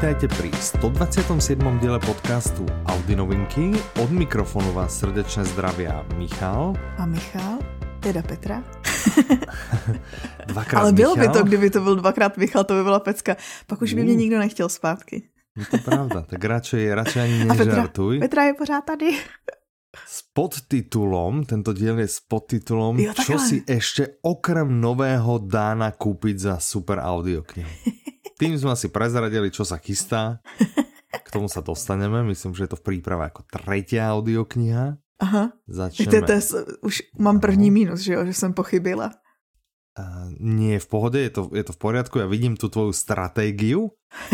Vítajte pri 127. diele podcastu Audi novinky. Od mikrofonu vás srdečne zdravia Michal. A Michal? Teda Petra. dvakrát Ale bylo Michal. by to, kdyby to byl dvakrát Michal, to by byla pecka. Pak už by mě nikdo nechtěl zpátky. Je to pravda, tak radšej, radšej ani A Petra, nežartuj. Petra je pořád tady. S podtitulom, tento diel je s podtitulom, Jo, čo si ešte okrem nového dána kúpiť za super audioknihu. Tým sme si prezradili, čo sa chystá. K tomu sa dostaneme, myslím, že je to v príprave ako tretia audiokniha. Aha. Začneme. Je- to je, už mám první mínus, že jo, že jsem pochybila. Uh, nie v pohode, je to, je to v poriadku. Ja vidím tu tvoju stratégiu,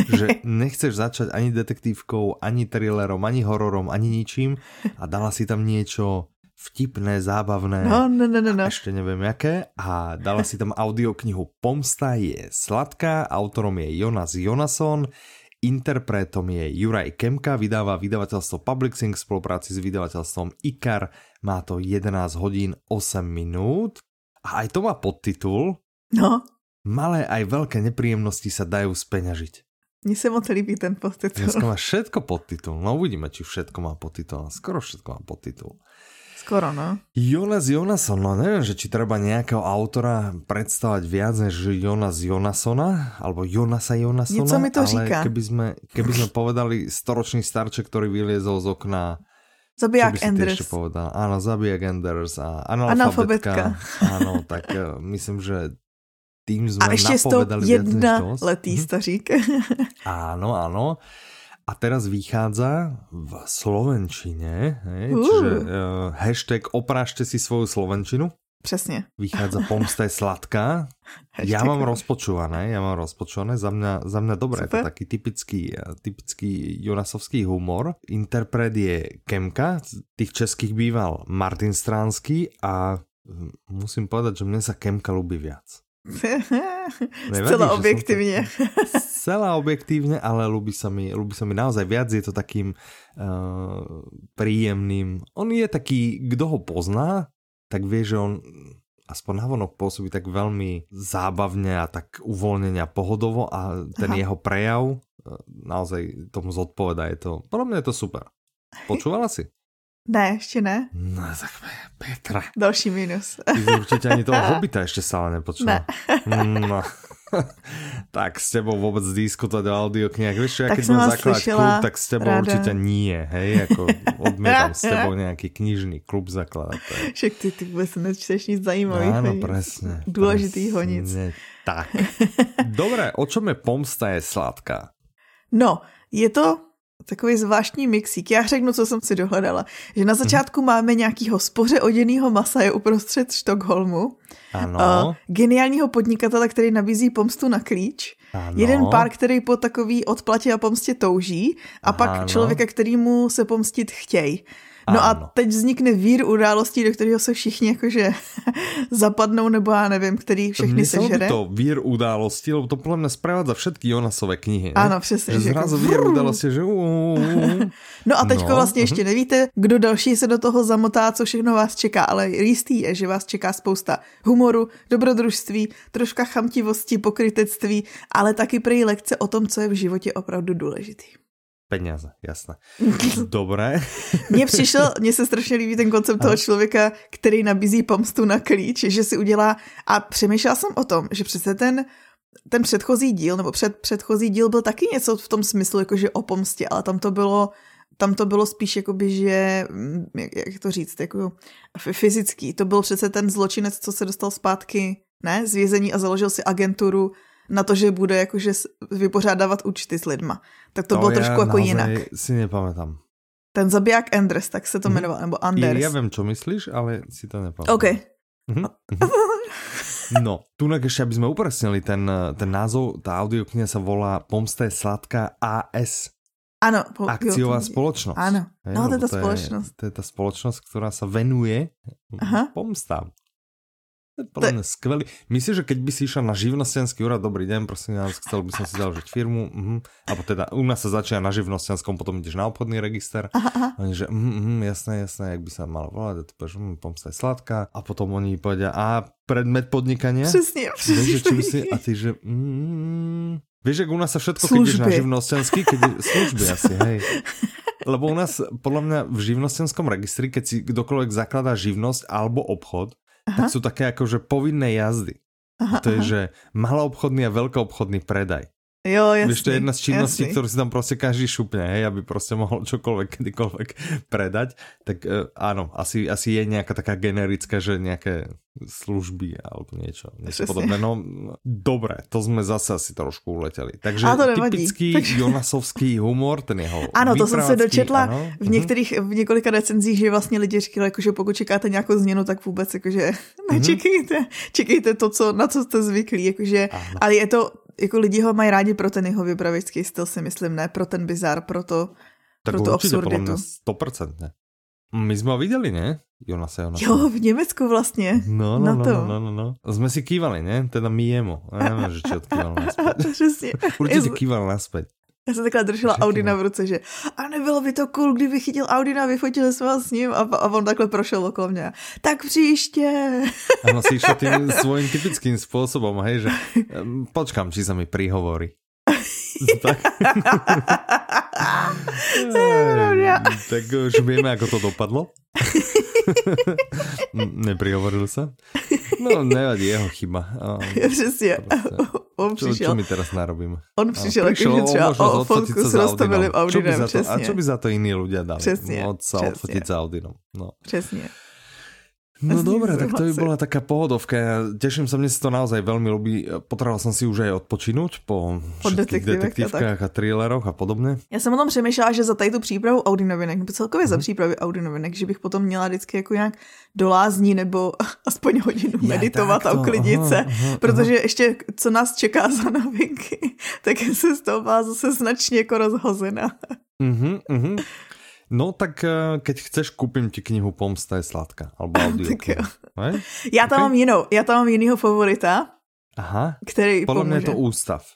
že nechceš začať ani detektívkou, ani thrillerom, ani hororom, ani ničím a dala si tam niečo vtipné, zábavné. No, no, no, no, no. ešte neviem jaké a dala si tam audioknihu Pomsta je sladká, autorom je Jonas Jonasson, interpretom je Juraj Kemka, vydáva vydavateľstvo Publixing v spolupráci s vydavateľstvom IKAR, má to 11 hodín 8 minút a aj to má podtitul No, Malé aj veľké nepríjemnosti sa dajú speňažiť. mně se moc líbí ten podtitul. Dneska má všetko podtitul, no uvidíme, či všetko má podtitul, skoro všetko má podtitul. Skoro, no. Jonas Jonasson, no neviem, že či treba nejakého autora predstavať viac než Jonas Jonassona, alebo Jonasa Jonassona, Něco mi to ale říká. keby sme, keby sme povedali storočný starček, ktorý vyliezol z okna, Zabiják ešte povedal? Áno, zabijak Enders a Analfabetka. analfabetka. Áno, tak eh, myslím, že tým sme A ještě viac než jedna letý stařík. Áno, áno. A teraz vychádza v Slovenčine, hej, Uh. čiže uh, hashtag oprášte si svoju Slovenčinu. Přesně. Vychádza pomsta je sladká. Ja Hashtag mám rozpočúvané, ja mám rozpočúvané, za mňa, za mňa dobré, je to Super. taký typický, eh, typický Jonasovský humor. Interpret je Kemka, z tých českých býval Martin Stránsky a hm, musím povedať, že mne sa Kemka ľúbi viac. Nevadí, Zcela objektivně. Celá objektívne, ale ľúbi sa mi, ľúbi sa mi naozaj viac, je to takým uh, príjemným. On je taký, kto ho pozná, tak vie, že on aspoň navonok pôsobí tak veľmi zábavne a tak uvoľnene a pohodovo a ten Aha. jeho prejav eh, naozaj tomu zodpoveda. Je to, podľa mňa je to super. Počúvala si? Ne, ještě ne. No tak Petra, Další minus. ty si určite ani toho Hobita ešte stále nepočula. No. tak s tebou vôbec diskutovať o audioknihách. Vieš, čo, ja Tak keď som budem vás zakladať slyšela klub, tak s tebou ráda. určite nie, hej, ako odmietam s tebou nejaký knižný klub je- Však ty, ty vůbec nečteš nic zajímavých. Áno, ani presne. Důležitýho nic. Tak. Dobre, o čom je pomsta je sladká? No, je to takový zvláštní mixík. Já řeknu, co jsem si dohledala. Že na začátku máme nějakýho spoře oděnýho masa je uprostřed Štokholmu. Áno, Uh, geniálního podnikatele, který nabízí pomstu na klíč. áno. Jeden pár, který po takový odplatě a pomstě touží. A pak Ano. člověka, kterýmu se pomstit chtějí. No Ano. a teď vznikne vír událostí, do kterého se všichni jakože zapadnou, nebo já nevím, který všechny ľúbi sežere. to vír udalosti, lebo to podľa mňa sprevádza všetky Jonasové knihy. ne? Áno, presne, Že že zrazu vír vrr. udalosti, že No a teďko No, vlastně ještě nevíte, kdo další se do toho zamotá, co všechno vás čeká, ale jistý je, že vás čeká spousta humoru, dobrodružství, troška chamtivosti, pokrytectví, ale taky prý lekce o tom, co je v životě opravdu důležitý. Peniaze, jasné. Dobre. Mně přišel, mně se strašně líbí ten koncept toho člověka, který nabízí pomstu na klíč, že si udělá, a přemýšlela jsem o tom, že přece ten, ten předchozí díl, nebo před, předchozí díl byl taky něco v tom smyslu, jakože o pomstě, ale tam to bylo, tam to bylo spíš jakoby, že, mm, jak, jak to říct, jako fyzický. To byl přece ten zločinec, co se dostal zpátky, ne, z vězení a založil si agenturu na to, že bude jakože vypořádávat účty s lidma. Tak to, bylo trošku jako jinak. si nepamätám. Ten zabiják Endres, tak se to Mhm. jmenoval, nebo Anders. ja viem, čo myslíš, ale si to nepamätám. OK. Mhm, mhm. No, tunak ešte, aby sme upresnili ten, ten názov, tá audiokniha sa volá Pomsta je sladká AS, Ano. Po, akciová jo, to- spoločnosť. Ano. Hej, No, to je ta spoločnosť. To je tá spoločnosť, ktorá sa venuje Aha. pomstám. Podľa mňa skvelý. Myslíš, že keď by si išla na živnostenský úrad, dobrý deň, prosím vás, chcel by som si založiť firmu, uh-huh. alebo teda u nás sa začína na živnostenskom, potom ideš na obchodný register, Aha, aha. oni že, mm, mm, jasné, jasné, jak by sa malo volať, a ty povieš, mm, pomsta je sladká, a potom oni povedia, a predmet podnikania? Přesně, že čím si, přesně. a ty že, mm, Vieš, jak u nás sa všetko, keď ideš na živnostenský, keď služby asi, hej. Lebo u nás, podľa mňa v živnostenskom registri, keď si kdokoľvek zakladá živnosť alebo obchod, aha. tak sú také akože povinné jazdy. Aha, to je, aha. že maloobchodný a veľkoobchodný predaj. Jo, jasný, Víš, to je jedna z činností, jasný. ktorú si tam prostě každý šupne, hej, aby prostě mohl čokoľvek, kedykoľvek predať. Tak uh, áno, asi, asi je nejaká taká generická, že nejaké služby alebo niečo, niečo podobné. No, dobre, to sme zase asi trošku uleteli. Takže to typický Takže... Jonasovský humor, ten jeho Ano, to jsem se dočetla ano. v mhm. některých, v několika recenzích, že vlastně lidi říkali, jako, že pokud čekáte nějakou změnu, tak vůbec jakože nečekejte, čekejte to, co, na co jste zvyklí, jakože, ale je to jako lidi ho mají rádi pro ten jeho vypravěčský styl, si myslím, ne pro ten bizar, pro to, tak pro tu absurditu. Tak 100%, ne? My jsme ho viděli, ne? Jonasa, Jonasa. Jo, v Německu vlastně. No, no, na no, to. no, no, no, no. Jsme si kývali, ne? Teda my jemu. Já nevím, že či odkýval naspäť. Určitě kýval naspäť. Já jsem takhle držela Audina v ruce, že a nebylo by to cool, kdyby chytil Audina, vyfotili jsme ho s ním a, a on takhle prošel okolo mě. Tak příště. Ano, si išla tým svojím typickým způsobem, hej, že počkám, či sa mi prihovorí. tak. tak už vieme, ako to dopadlo. Neprihovoril sa? No, nevadí, jeho chyba. Přesně. On čo, přišel. Čo my teraz narobíme? On přišel, jakože třeba o fotku s roztomilým Audinem. Čo a čo by za to iní ľudia dali? Přesně. Moc sa odfotiť s Audinom. No. Přesně. No dobré, tak to by bola taká pohodovka. Ja teším sa, mne si to naozaj veľmi ľúbi. Potreboval som si už aj odpočinúť po, po všetkých detektívkách a, a thrilleroch a podobně. Já jsem o tom přemýšlela, že za tady tu přípravu Audi novinek, nebo celkově hmm. za mhm. přípravy Audi novinek, že bych potom měla vždycky jako nějak do lázní nebo aspoň hodinu ja, meditovat a uklidnit se, aha, protože aha. ještě co nás čeká za novinky, tak se z toho má zase značně jako rozhozena. Mhm, mhm. No tak eh, keď chceš, kúpim ti knihu Pomsta je sladká. Alebo audio. Já tam okay. mám jinou. Já tam mám jinýho favorita. Aha. Který Podle mě je to ústav.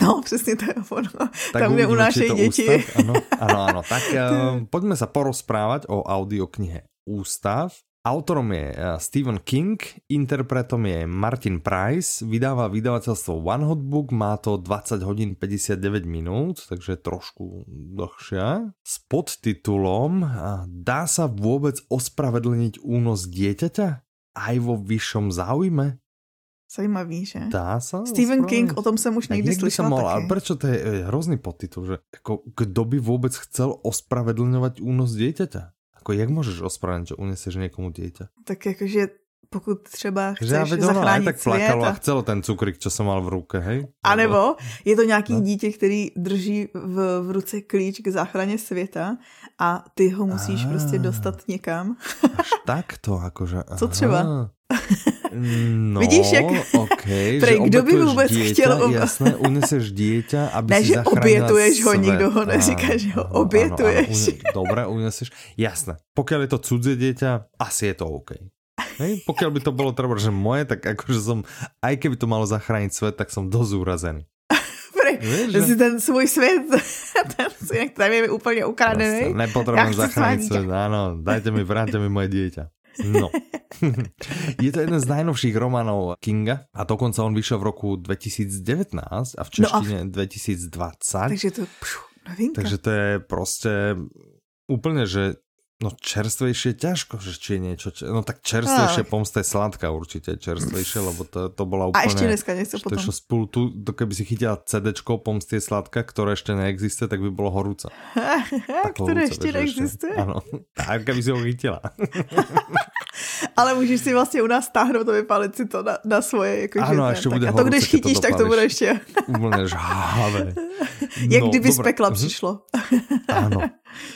No, přesně to je ono. Tak tam, kde unášejí děti. Ano, ano, ano. Tak uh, pojďme se porozprávat o audioknihe Ústav. Autorom je eh, Stephen King, interpretom je Martin Price, vydává vydavateľstvo One Hot Book, má to 20 hodín 59 minút, takže trošku dlhšia. S podtitulom eh, Dá sa vôbec ospravedlniť únos dieťaťa? Aj vo vyššom záujme? Zajímavý, že? Dá sa? Stephen King, o tom jsem už někdy slyšela mohl, Ale prečo to je hrozný podtitul, že ako, kdo by vůbec chcel ospravedlňovať únos dieťaťa? Jako jak můžeš ospravedlnit, že uneseš někomu dieťa? Tak jakože pokud třeba chceš že já zachránit tak plakalo a chcelo ten cukrik, co jsem mal v ruce, hej? A nebo je to nějaký no. dítě, který drží v, v ruce klíč k záchraně světa a ty ho musíš a, prostě dostat někam. Až tak to, jakože... Co třeba? No, Vidíš, jak... Okay, Prej, kdo by vůbec dieťa, chtěl... Ob... Jasné, uneseš dieťa, aby ne, si že obětuješ ho, nikdo ho neříká, že ho obětuješ. Ano, ano, dobre, uneseš. Jasné, pokiaľ je to cudzie dieťa, asi je to OK. Hej, pokiaľ by to bolo treba, že moje, tak akože som, aj keby to malo zachrániť svet, tak som dosť úrazený. Že... si ten svůj svět, ten svět, tam je úplně ukradený. Nepotrebujem zachrániť svet, áno, dajte mi, vráťte mi moje dieťa. No. je to jeden z najnovších románov Kinga a dokonca on vyšiel v roku 2019 a v češtine no a v... 2020. Takže to, pšu, novinka. Takže to je prostě úplne, že No čerstvejšie ťažko, že či je niečo, no tak čerstvejšie no. pomsta je sladká určite, čerstvejšie, lebo to, to bola úplne... A ešte dneska nechce potom. To spolu tu, to keby si chytila CDčko pomsty je sladká, ktoré ešte neexistuje, tak by bolo horúca. ktoré ešte neexistuje? Áno, tak keby si ho chytila. Ale můžeš si vlastně u nás stáhnout a vypálit si to na, na svoje. Jako ano, a ještě bude A to, když chytíš, to tak to bude ještě... Úplně žhávé. Jak no, kdyby dobré. z pekla mhm. přišlo. ano,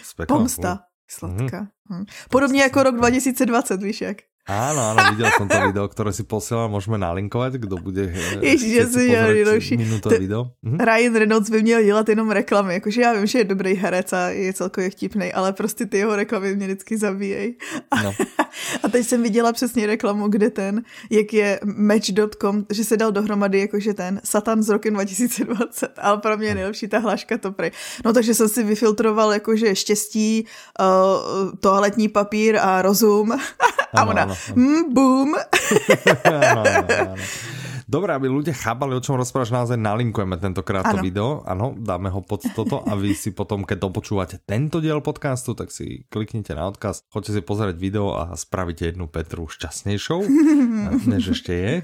z pekla. Pomsta. Sladká. Mm. Podobně jako rok 2020, víš jak. Áno, áno, videl som to video, ktoré si posielal, môžeme nalinkovať, kdo bude eh, Ježiš, ja si nejlepší. video. Mhm. Ryan Reynolds by měl dělat jenom reklamy, jakože já vím, že je dobrý herec a je celkově vtipný, ale prostě ty jeho reklamy mě vždycky zabíjejí. No. a teď jsem viděla přesně reklamu, kde ten, jak je Match.com, že se dal dohromady jakože ten Satan z rokem 2020, ale pro mě je nejlepší ta hláška to prej. No takže jsem si vyfiltroval jakože štěstí, uh, toaletní papír a rozum. a ona, ano, ano. Mm, boom. ano, ano, ano. Dobre, aby ľudia chápali, o čom rozprávaš, naozaj nalinkujeme tentokrát to video. Áno, dáme ho pod toto a vy si potom, keď dopočúvate tento diel podcastu, tak si kliknite na odkaz, choďte si pozrieť video a spravíte jednu Petru šťastnejšou, než ešte je.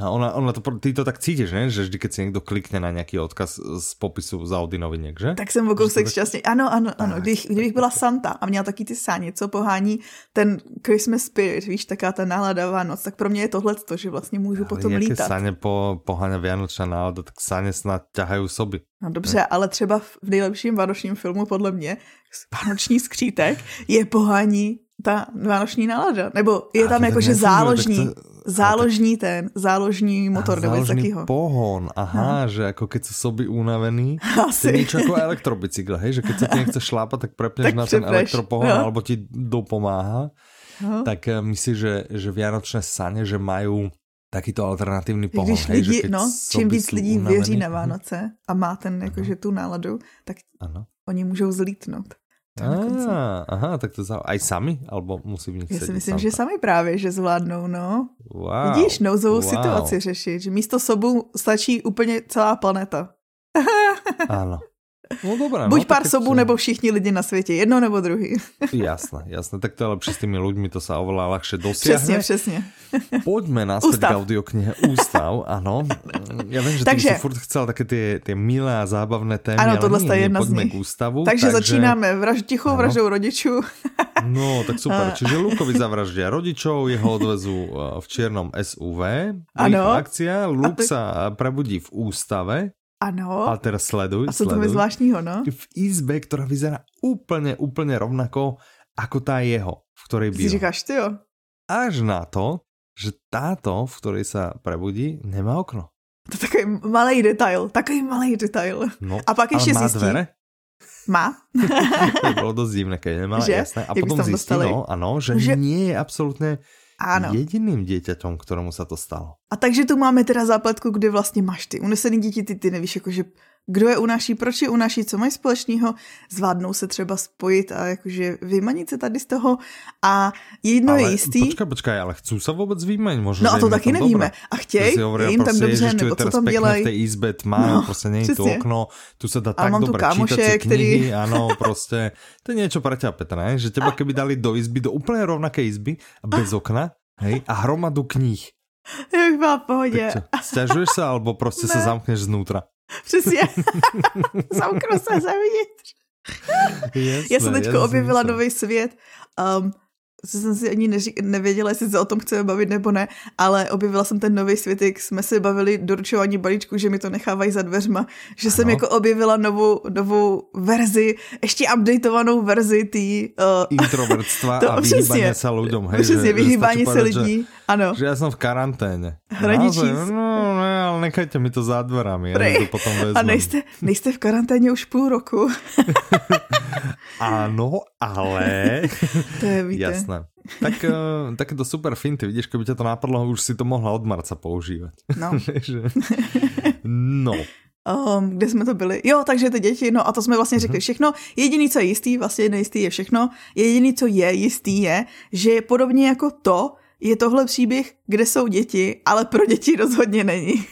A ona, ona to, ty to tak cítíš, ne? že vždy, keď si někdo klikne na nějaký odkaz z popisu z Audi novinek, že? Tak jsem o kousek šťastný. Ano, ano, ano. Kdybych, kdybych byla Santa a měla taky ty sáně, co pohání ten Christmas spirit, víš, taká ta nálada Vánoc, tak pro mě je tohle to, že vlastně můžu ale potom lítat. sáně po, poháňa Vianočná nálada, tak sáně snad ťahají soby. No dobře, ne? ale třeba v nejlepším vánočním filmu podle mě Vánoční skřítek je pohání ta vánoční nálada. Nebo je tam jakože záložní. to záložní ten, záložní motor, nebo něco takého. pohon, aha, no. že jako keď sú soby unavený, Asi. to je niečo ako elektrobicykel, hej, že keď sa ti nechce šlápať, tak prepneš tak na ten elektropohon, no. alebo ti dopomáha. No. Tak eh, myslíš, že, že Vianočné sane, že majú takýto alternatívny pohon, Když hej, lidi, že no, čím víc lidí unavený, věří na Vánoce a má ten jakože tu náladu, tak ano. oni můžou zlítnout. Ah, aha, tak to za... aj sami? Alebo musí v nich Já si myslím, že sami právě, že zvládnou, no. Wow, Vidíš, nouzovou wow. situaci řešit, že místo sobu stačí úplně celá planeta. ano. No dobré, Buď no, pár sobů, to... nebo všichni lidi na světě, jedno nebo druhý. jasné, jasné, tak to je lepší s tými ľuďmi, to sa oveľa ľahšie dosiahne. Přesně, přesně. Poďme na k audioknihe Ústav, ano. Ja viem, že takže, ty si furt chcel také tie, tie milé a zábavné témy, ano, tohle ale nie, jedna poďme z k ústavu. Takže, takže... začínáme vraž, tichou ano. vraždou rodičů. no, tak super. Čiže Lukovi zavraždia rodičov, jeho odvezú eh, v čiernom SUV. Ano. Akcia. Luk to... sa prebudí v ústave. Ano. A teraz sleduj, A co to je zvláštního, no? V izbe, ktorá vyzerá úplne, úplne rovnako ako tá jeho, v ktorej byl. Si říkáš ty jo? Až na to, že táto, v ktorej sa prebudí, nemá okno. To je takový malý detail, takový malý detail. No, a pak ještě zjistí... dvere? Má. to bylo dost divné, keď nemá, že? jasné. A Jak potom zjistí, no, ano, že, že nie je absolutně ano. jediným dieťaťom, ktorému sa to stalo. A takže tu máme teda zápletku, kde vlastně máš ty unesený děti, ty, ty nevíš, jakože kdo je unáší, proč je unáší, co mají společného, zvládnou se třeba spojit a jakože vymanit se tady z toho a jedno ale, je jistý. Počkaj, počkaj, ale chcou se vůbec vymanit, možná. No a to taky nevíme. Dobré. A chtějí, je jim tam dobře, nebo co tam dělají. v té izbe tma, no, prostě není tu okno, tu se dá tak dobre kámoše, čítať si knihy, který... ano, prostě, to je něco pro teba, Petra, ne? že teba keby dali do izby, do úplně rovnaké izby, bez okna, hej, a hromadu knih. Jak má pohodě. Stěžuješ se, alebo prostě ne. se zamkneš znútra? Přesně. Zamknu se zevnitř. Jasné, Já jsem teď objevila nový svět. Um, co jsem si ani neřík, nevěděla, jestli se o tom chceme bavit nebo ne, ale objevila jsem ten nový svět, jak jsme se bavili doručování balíčku, že mi to nechávají za dveřma, že ano. jsem jako objevila novou, novou verzi, ještě updateovanou verzi tý... Uh, Introvertstva to, a vyhýbání se lidem. Hej, přesně, vyhýbání se lidí, že, ano. Že já jsem v karanténě. Hraničí. No, ne, ale nechajte mi to za dverami, já to potom vezmem. A nejste, nejste v karanténě už půl roku. ano, ale... to je, víte. Jasné tak, uh, tak to super finty, vidíš, keby ťa to napadlo, už si to mohla od marca používat. No. no. Um, kde jsme to byli? Jo, takže ty děti, no a to jsme vlastně řekli mhm. všechno. Jediný, co je jistý, vlastně nejistý je všechno. Jediný, co je jistý, je, že podobně jako to, je tohle příběh, kde jsou děti, ale pro děti rozhodně není.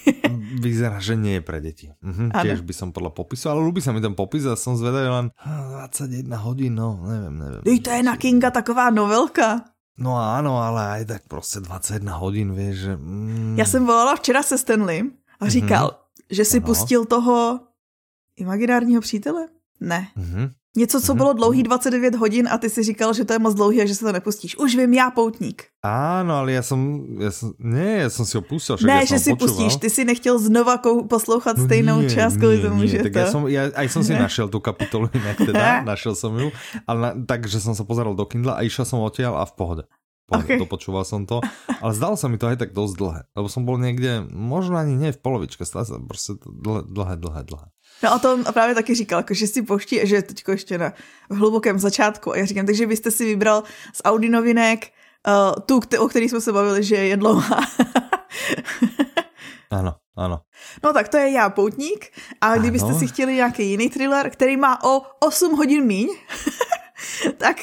Vyzerá, že nie je pre deti. Mhm, tiež by som podľa popisu, ale ľúbi sa mi ten popis a som zvedavý len 21 hodín, no, neviem, neviem. Dej, to je na Kinga taková novelka. No áno, ale aj tak prostě 21 hodin, vieš, že... Mm. Já jsem volala včera se Stanley a říkal, mm-hmm. že si ano. pustil toho imaginárního přítele? Ne. Mm-hmm. Něco, co bylo dlouhý 29 hodin a ty si říkal, že to je moc dlouhý a že se to nepustíš. Už vím, já poutník. Áno, ale já jsem, já jsem ne, já jsem si ho pustil. Ne, že si počúval. pustíš, ty si nechtěl znova poslouchat no stejnou nie, část, kvůli tomu, že tak to... Ja som, ja, aj som si našel tu kapitolu inak teda, našel som ju, ale na, tak, že som sa pozeral do Kindle a išiel som odtiaľ a v pohode. Okay. Dopočúval som to, ale zdalo sa mi to aj tak dosť dlhé, lebo som bol niekde, možno ani nie v polovičke, stále prostě dlhé, dlhé, dlhé, dlhé. No a to právě taky říkal, jako, že si pouští, že teď ještě na v hlubokém začátku. A já říkám, takže byste si vybral z Audi novinek uh, tu, o který jsme se bavili, že je dlouhá. ano, ano. No tak to je Já poutník. A kdybyste ano. si chtěli nějaký jiný thriller, který má o 8 hodin míň, tak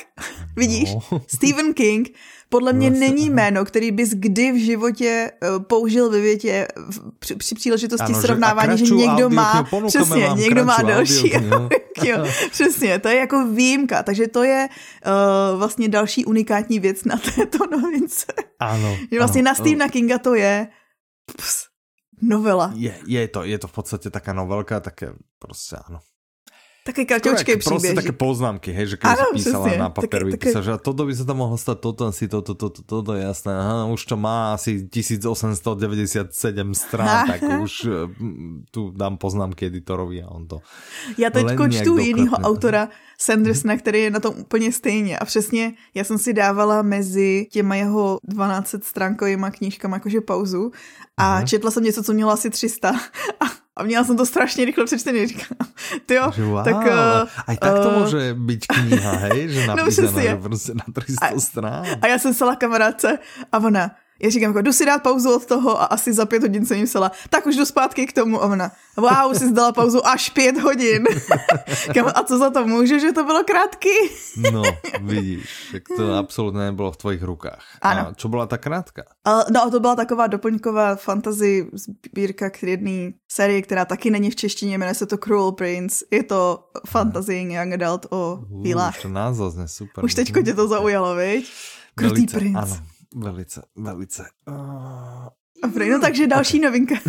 Vidíš? No. Stephen King podle mě vlastně, není jméno, který bys kdy v životě uh, použil ve větě při, při příležitosti ano, srovnávání, že, že někdo má, přesně, někdo má další. jo, přesně, to je jako výjimka, takže to je uh, vlastně další unikátní věc na této novince. Ano. že vlastně ano, na Stephena ano. Kinga to je ps, novela. Je, je, to, je to v podstatě taká novelka, také prostě ano. Také kraťoučké příběhy. Prostě také poznámky, hej, že keď ano, písala přesně. na papier, vypísala, že toto by sa tam mohlo stať, toto si, toto, toto, toto, je jasné, aha, už to má asi 1897 strán, tak už mm, tu dám poznámky editorovi a on to Já teďko čtu jinýho autora, Sandersona, který je na tom úplně stejně. A přesně já jsem si dávala mezi těma jeho 12 stránkovýma knížkama jakože pauzu a uh-huh. četla jsem něco, co mělo asi 300 a, a měla jsem to strašně rychle přečtený. Říkám, ty jo, wow. tak... Uh, Aj tak to uh, může být kniha, hej? Že napísaná no, prostě na 300 a, strán. A já jsem psala kamarádce a ona, já říkám, jako, jdu si dát pauzu od toho a asi za pět hodin jsem jim psala, tak už jdu zpátky k tomu. A ona, wow, jsi dala pauzu až pět hodin. a co za to můžu, že to bylo krátký? no, vidíš, tak to absolutně nebylo v tvojich rukách. Ano. A čo byla ta krátka? A, no, to byla taková doplňková fantasy sbírka k jedné sérii, která taky není v češtině, jmenuje se to Cruel Prince. Je to fantasy young adult o vílách. Už to název super. Už teďko tě to zaujalo, viď? Krutý princ. Ano velice, velice. Uh... Dobrý, no takže další novinka.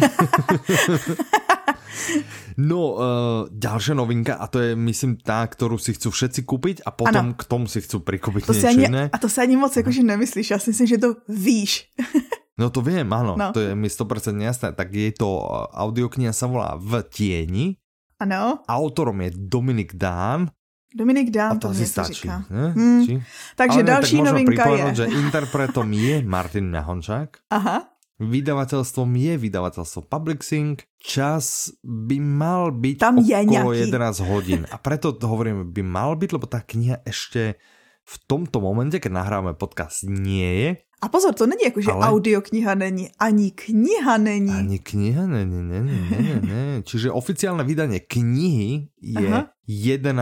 no, uh, další novinka a to je, myslím, ta, kterou si chci všetci koupit a potom ano. k tomu si chci přikupit to něco ani, A to se ani moc jakože nemyslíš, já si myslím, že to víš. no to vím, ano, no. to je mi 100% jasné. Tak je to, eh, audiokniha sa volá V tieni. Ano. Autorom je Dominik Dán Dominik Dán, to, to asi stačí. Říká. Ne? Hmm. Takže Ale další tak novinka je... že interpretom je Martin Nahončák. Aha. Vydavateľstvom je vydavateľstvo Publixing. Čas by mal byť Tam je okolo nejaký. 11 hodín. A preto hovorím, by mal byť, lebo tá kniha ešte v tomto momente, keď nahráme podcast, nie je. A pozor, to není jako, že Ale... audiokniha není, ani kniha není. Ani kniha není, není, není, není. Čiže oficiálne vydanie knihy je Aha. 11.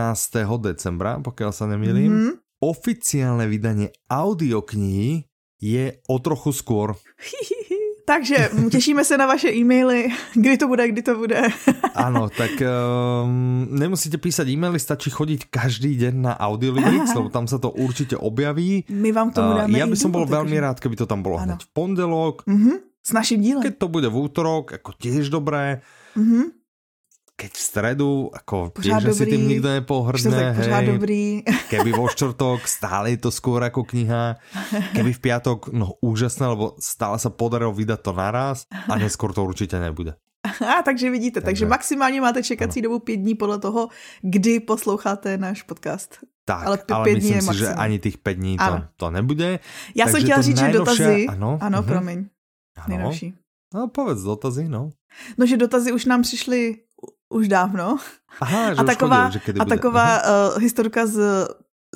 decembra, pokiaľ sa nemýlim. Mm -hmm. Oficiálne vydanie audioknihy je o trochu skôr. Takže těšíme se na vaše e-maily, kdy to bude, kdy to bude. ano, tak um, nemusíte písať e-maily, stačí chodit každý den na Audiolibrix, lebo tam se to určitě objaví. My vám tomu dáme uh, Já bych byl velmi takže... rád, keby to tam bylo hned v pondelok. Mm-hmm. S naším dílem. Keď to bude v útorok, jako těž dobré. Mm-hmm keď v stredu, ako pořád tiež si tým nikto nepohrdne, hej, dobrý. keby vo štvrtok, stále je to skôr ako kniha, keby v piatok, no úžasné, lebo stále sa podarilo vydať to naraz a neskôr to určitě nebude. A, takže vidíte, takže, takže maximálně máte čekací ano. dobu pět dní podle toho, kdy posloucháte náš podcast. Tak, ale, ale pět myslím dní si, že ani těch pět dní to, to nebude. Já jsem chtěla říct, že dotazy, ano, ano uh-huh. promiň, ano. nejnovší. No povedz dotazy, no. No, že dotazy už nám přišli už dávno. Aha, že a taková, chodil, že a taková uh, historka z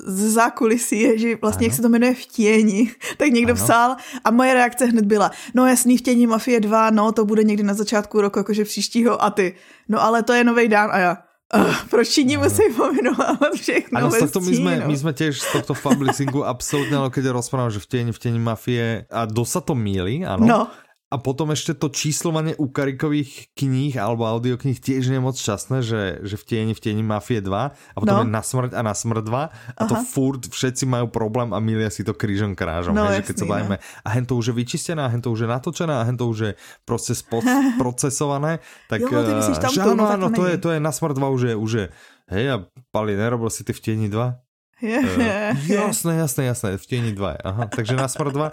z zákulisí je, že vlastně, ano. jak se to jmenuje vtění, tak někdo ano. psal a moje reakce hned byla, no jasný vtění Mafie 2, no to bude někdy na začátku roku, jakože příštího a ty, no ale to je nový dán a já, Uh, proč Číni musí pomenovávat všechno Ano, to my jsme, my jsme těž z tohto publicingu absolutně, ale keď rozprávam, že v těni, v těni mafie a dosa to míli, ano. No a potom ešte to číslovanie u Karikových kníh alebo audiokníh tiež nie je moc časné, že, že v tieni, v tieni Mafie 2 a potom no. je na smrť a na smrť 2 a Aha. to furt všetci majú problém a milia si to krížom krážom. No, hej, že keď sa bavíme, no. a hen to už je vyčistené, a hen to už je natočené, a hen to už je proste procesované, tak jo, ty tam že áno, áno, to je, to je na smrť 2 už je, už je hej, a Pali, nerobil si ty v tieni 2? Uh, jasné, jasné, jasné, v tieni 2. Aha, takže na smrt 2?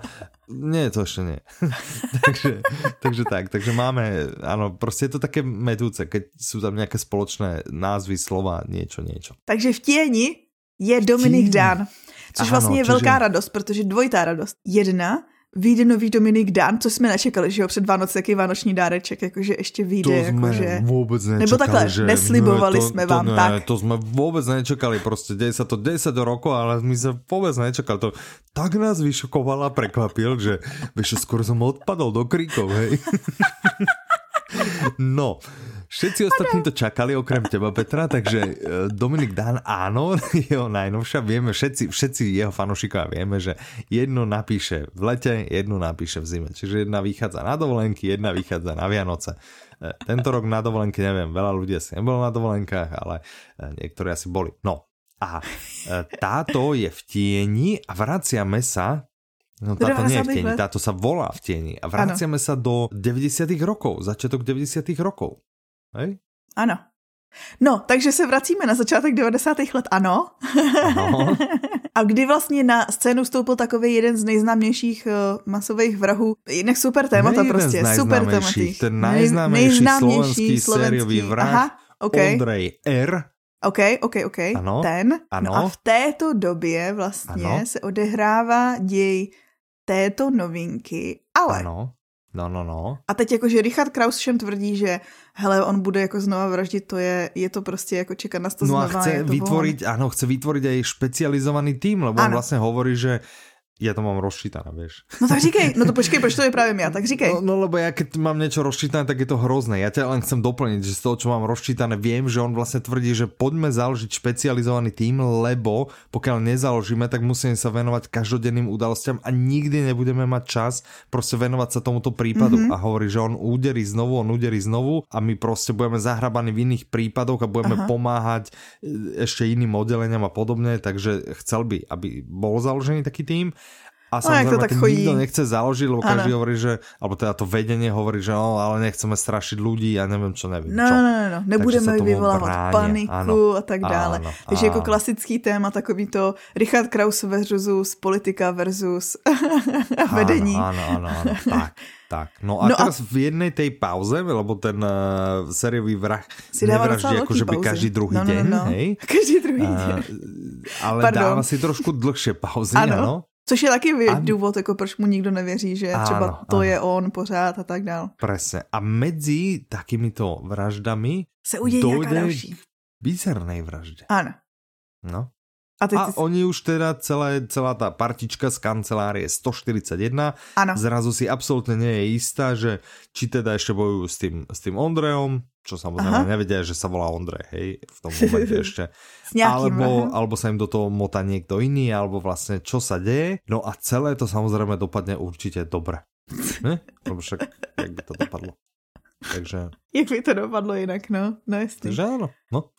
Nie, to ještě nie. takže, takže tak, takže máme, ano, prostě je to také metúce, keď jsou tam nějaké společné názvy, slova, něco, něco. Takže v tieni je Dominik Dán, což Aha, vlastně no, je čiže... velká radost, protože dvojitá radost. Jedna, vyjde nový Dominik Dan, co jsme nečekali, že jo, před Vánoce, jaký vánoční dáreček, jakože ještě vyjde, to jakože... vůbec nečekali, Nebo takhle, že... neslibovali no, to, jsme to vám ne, tak. To jsme vůbec nečekali, prostě děje se to 10 rokov, ale my se vůbec nečekali. To tak nás vyšokoval a prekvapil, že víš, skoro jsem odpadl do kríkov, hej. no, Všetci ostatní to čakali, okrem teba, Petra, takže e, Dominik Dan áno, jeho najnovšia, vieme, všetci, všetci jeho fanošikovia vieme, že jedno napíše v lete, jedno napíše v zime. Čiže jedna vychádza na dovolenky, jedna vychádza na Vianoce. E, tento rok na dovolenky, neviem, veľa ľudí asi nebolo na dovolenkách, ale e, niektorí asi boli. No, a táto je v tieni a vraciame sa No táto nie je v tieni, táto sa volá v tieni. A vraciame ano. sa do 90 rokov, začiatok 90 rokov. Hej? Ano. No, takže se vracíme na začátek 90. let, ano. ano. A kdy vlastně na scénu vstoupil takový jeden z nejznámějších uh, masových vrahů, jinak super témata prostě, super témata. Ten nejznámější, nejznámější slovenský, slovenský sériový vrah, Aha, okay. Ondrej R. OK, OK, OK, ano, ten. Ano. No a v této době vlastně ano. se odehrává děj této novinky, ale... Ano. No, no, no. A teď jakože Richard Kraus všem tvrdí, že hele, on bude jako znova vraždit, to je, je to prostě jako čekat na to no znova. No a chce vytvoriť, ano, chce vytvoriť aj špecializovaný tým, lebo ano. on vlastně hovorí, že ja to mám rozčítané, vieš. No tak říkej, no to počkej, proč to je právě já, tak říkej. No, no lebo ja keď mám niečo rozčítané, tak je to hrozné. Ja ťa len chcem doplniť, že z toho, čo mám rozčítané, viem, že on vlastne tvrdí, že poďme založiť špecializovaný tým, lebo pokiaľ nezaložíme, tak musíme sa venovať každodenným udalostiam a nikdy nebudeme mať čas proste venovať sa tomuto prípadu. Mm-hmm. A hovorí, že on úderí znovu, on úderí znovu a my proste budeme zahrabaní v iných prípadoch a budeme Aha. pomáhať e, ešte iným oddeleniam a podobne, takže chcel by, aby bol založený taký tým a no, samozrejme, to tak chodí. nikto nechce založiť, lebo ano. každý hovorí, že, alebo teda to vedenie hovorí, že no, ale nechceme strašiť ľudí, ja neviem čo, nevím no, čo. No, no, no, nebudeme vyvolávat paniku ano. a tak dále. Ano. Takže ano. jako klasický téma takový to Richard Kraus versus politika versus vedení. Ano, ano, ano, ano. tak. Tak, no a no teraz a... v jednej tej pauze, lebo ten uh, sériový vrah si nevraždí ako že by každý druhý no, no, deň, no, no. hej? Každý druhý uh, deň. Ale Pardon. dáva si trošku dlhšie pauzy, ano. ano? Což je taky a... důvod, jako proč mu nikdo nevěří, že ano, třeba to ano. je on pořád a tak dál. Presne. A mezi takýmito vraždami se udějí dojde další. bizarnej vražde. Ano. No. A, teď a oni už teda celé, celá tá partička z kancelárie 141 ano. zrazu si absolútne nie je istá, že či teda ešte bojujú s tým, s tým Ondrejom, čo samozrejme Aha. nevedia, že sa volá Ondrej, hej, v tom momente ešte. alebo, alebo sa im do toho mota niekto iný, alebo vlastne čo sa deje. No a celé to samozrejme dopadne určite dobre. Ne? Lebo však, jak by to dopadlo. Takže... Jak by to dopadlo jinak, no? No jasný. Takže áno, no.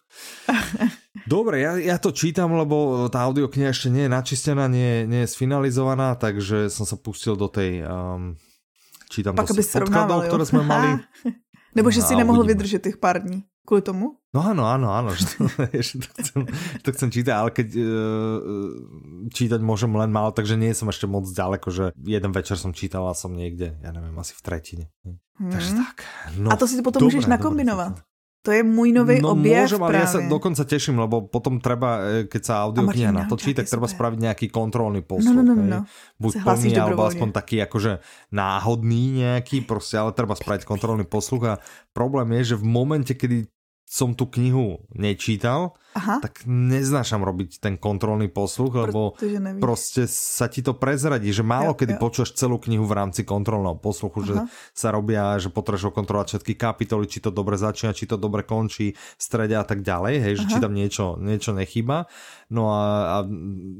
Dobre, ja, ja to čítam, lebo tá audiokniha ešte nie je načistená, nie, nie je sfinalizovaná, takže som sa pustil do tej... Um, čítam Pak to podkladov, ktoré sme mali. Nebo že si nemohl vydržet těch pár dní kvůli tomu? No áno, áno, áno, že to, že to, chcem, to chcem čítať, ale keď uh, čítať môžem len málo, takže nie som ešte moc ďaleko, že jeden večer som čítal a som niekde, ja neviem, asi v tretine. Hmm. Takže tak. No, a to si potom dobre, môžeš nakombinovat. Dobre, to je můj nový no, objev môžem, ale ja sa dokonca teším, lebo potom treba, e, keď sa audiokniha natočí, tak treba spraviť nejaký kontrolný posluch. No, no, no, no. Buď plný, alebo aspoň taký akože náhodný nejaký, proste, ale treba spraviť kontrolný posluch a problém je, že v momente, kedy som tú knihu nečítal, Aha. tak neznášam robiť ten kontrolný posluch, lebo proste sa ti to prezradí, že málo jo, kedy jo. počuješ celú knihu v rámci kontrolného posluchu, Aha. že sa robia, že potrebuješ kontrolovať všetky kapitoly, či to dobre začína, či to dobre končí, strede a tak ďalej, hej, že či tam niečo, niečo nechýba. No a, a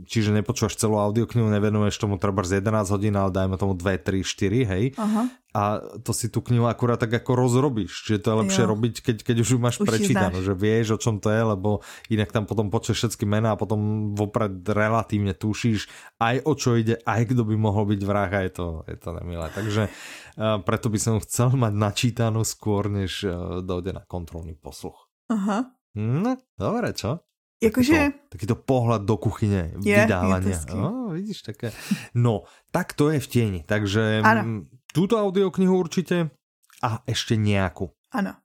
čiže nepočúvaš celú audioknihu, nevenuješ tomu treba z 11 hodín, ale dajme tomu 2, 3, 4, hej. Aha. A to si tú knihu akurát tak ako rozrobíš. Čiže to je lepšie jo. robiť, keď, keď už ju máš už prečítanú, že vieš, o čom to je, lebo inak tam potom počuješ všetky mená a potom vopred relatívne tušíš aj o čo ide, aj kto by mohol byť vrah a je to, je to nemilé. Takže uh, preto by som chcel mať načítanú skôr, než uh, dojde na kontrolný posluch. Aha. No, dobre, čo? Jakože... Takýto, takýto pohľad do kuchyne, je, vydávania. Je oh, vidíš, také. No, tak to je v tieni. Takže ano. túto audioknihu určite a ešte nejakú. Ano.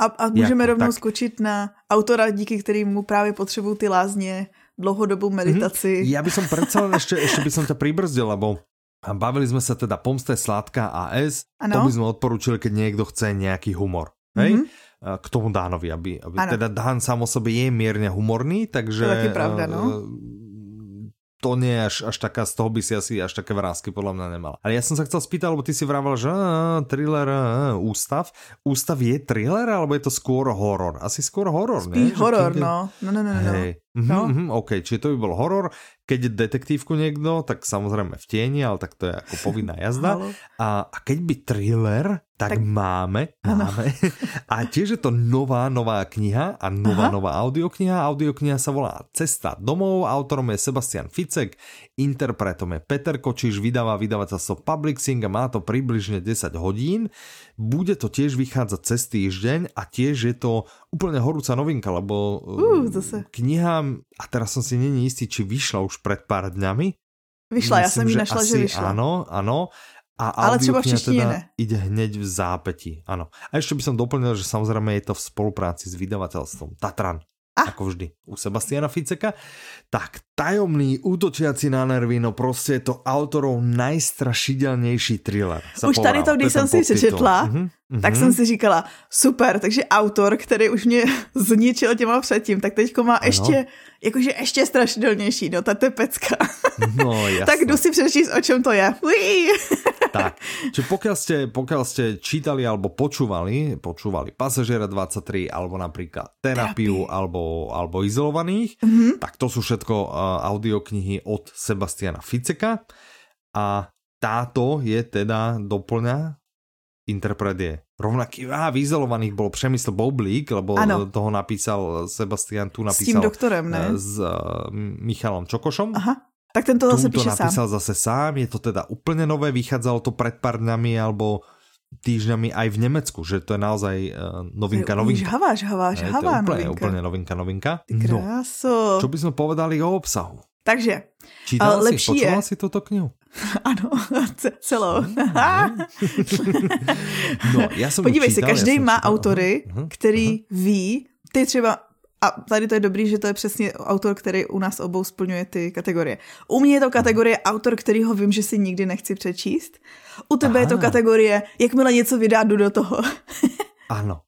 A, a můžeme Jak, rovnou tak. skočit na autora, díky kterému právě potřebují ty lázně, dlouhodobou mhm. meditaci. Mm-hmm. Ja by som predsa len ešte, ešte by som ťa pribrzdil, lebo bavili sme sa teda Pomste Sladká AS, ano. to by sme odporúčili, keď niekto chce nejaký humor. Hej? Mm-hmm k tomu Dánovi, aby, aby teda Dán sám o sebe je mierne humorný, takže... To je pravda, no to nie je až, až taká, z toho by si asi až také vrázky podľa mňa nemala. Ale ja som sa chcel spýtať, lebo ty si vravel, že á, thriller, á, ústav. Ústav je thriller, alebo je to skôr horor? Asi skôr horor, Spíš ne? horor, no. No, no, no, no. Hej. Mhm, No. mhm, OK, čiže to by bol horor. Keď detektívku niekto, tak samozrejme v tieni, ale tak to je ako povinná jazda. A, a keď by thriller, tak, tak máme, máme. A tiež je to nová, nová kniha a nová, Aha. nová audiokniha. Audiokniha sa volá Cesta domov, autorom je Sebastian Ficek, interpretom je Peter Kočiš, vydáva vydavateľstvo Publixing a má to približne 10 hodín. Bude to tiež vychádzať cez týždeň a tiež je to úplne horúca novinka, lebo Uh, zase. kniha, a teraz som si není istý, či vyšla už pred pár dňami, Vyšla, já jsem ji že našla, že asi vyšla. Áno, áno. A Ale třeba v teda ne. ide hneď v zápäti, áno. A ešte by som doplnil, že samozrejme je to v spolupráci s vydavateľstvom Tatran. Ah. Ako vždy. U Sebastiana Ficeka. Tak, tajomný útočiaci na nervy, no prostě je to autorov najstrašidelnejší thriller. Už tady to, když jsem si přečetla, Mhm, Tak jsem si říkala, super, takže autor, který už mě zničil těma předtím, tak teďko má ještě, jakože ještě strašidelnější, no, ta to je pecka. No, jasné. tak jdu si přečíst, o čem to je. Uí. Tak, čiže pokiaľ ste, pokiaľ ste čítali alebo počúvali, počúvali Pasažiera 23 alebo napríklad Terapiu alebo, alebo Izolovaných, Mhm. mm-hmm. tak to sú všetko uh, audioknihy od Sebastiana Ficeka a táto je teda doplňa interpret je rovnaký. A v Izolovaných bol Přemysl Boblík, lebo Ano. toho napísal Sebastian, tu S tím napísal doktorem, ne? eh, s uh, Michalom Čokošom. Aha, tak ten to zase píše sám. napísal zase sám, je to teda úplne nové, vychádzalo to pred pár dňami alebo týždňami aj v Nemecku, že to je naozaj uh, novinka, je novinka. Žhavá, žhavá, Je to úplne, novinka. úplne novinka, novinka. No, čo by sme povedali o obsahu? Takže, Čítala si, lepší počula je- si túto knihu? ano, ce- celou. No, já jsem Podívej se, čítal, já každý má čítal, autory, aha, který ví, ty třeba, a tady to je dobrý, že to je přesně autor, který u nás obou splňuje ty kategorie. U mě je to kategorie autor, kterýho vím, že si nikdy nechci přečíst. U tebe je to Aha. kategorie, jakmile něco vydá, jdu do toho. Áno.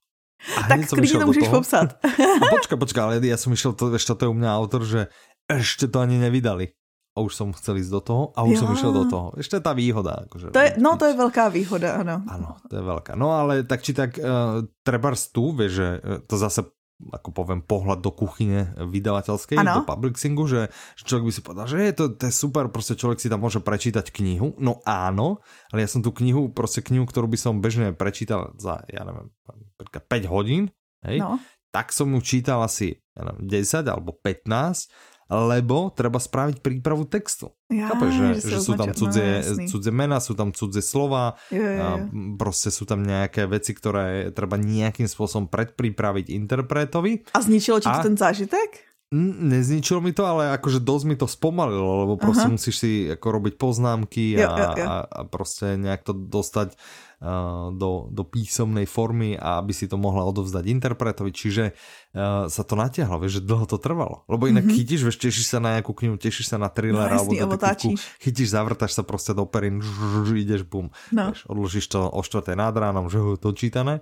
A tak klidně išiel to můžeš toho. popsat. A počka, počka, ale ja som išiel, to, vieš, to je u mňa autor, že ešte to ani nevydali. A už som chcel ísť do toho a už Jo. som išiel do toho. Ešte tá výhoda. Akože, To je, no to je velká výhoda, ano. Áno, to je veľká. No ale tak či tak, uh, trebárs tu, vieš, že uh, to zase ako poviem, pohľad do kuchyne vydavateľskej, Ano. do publixingu, že, že človek by si povedal, že je to, to je super, proste človek si tam môže prečítať knihu. No áno, ale ja som tú knihu, proste knihu, ktorú by som bežne prečítal za, ja neviem, napríklad 5 hodín, hej, No. tak som ju čítal asi ja neviem, 10 alebo 15, lebo treba spraviť prípravu textu. Já, Chápeš, že, si že sú tam cudzie, no, jasný. cudzie mena, sú tam cudzie slova, Jo, jo, a jo. proste sú tam nejaké veci, ktoré treba nejakým spôsobom predpripraviť interpretovi. A zničilo ti A- to ten zážitek? Nezničilo mi to, ale akože dosť mi to spomalilo, lebo proste Aha. musíš si ako robiť poznámky a, Jo, jo, jo. a, a proste nejak to dostať uh, do, do písomnej formy a aby si to mohla odovzdať interpretovi, čiže uh, sa to natiahlo, vieš, že dlho to trvalo. Lebo inak mm-hmm. chytíš, vieš, tešíš sa na nejakú knihu, tešíš sa na thriller. No, alebo jasný, a detektívku, otáčíš. chytíš, zavrtaš sa proste do perín, žž, ideš, bum. No. Vieš, odložíš to o 4. nad ránom, že ho to čítané.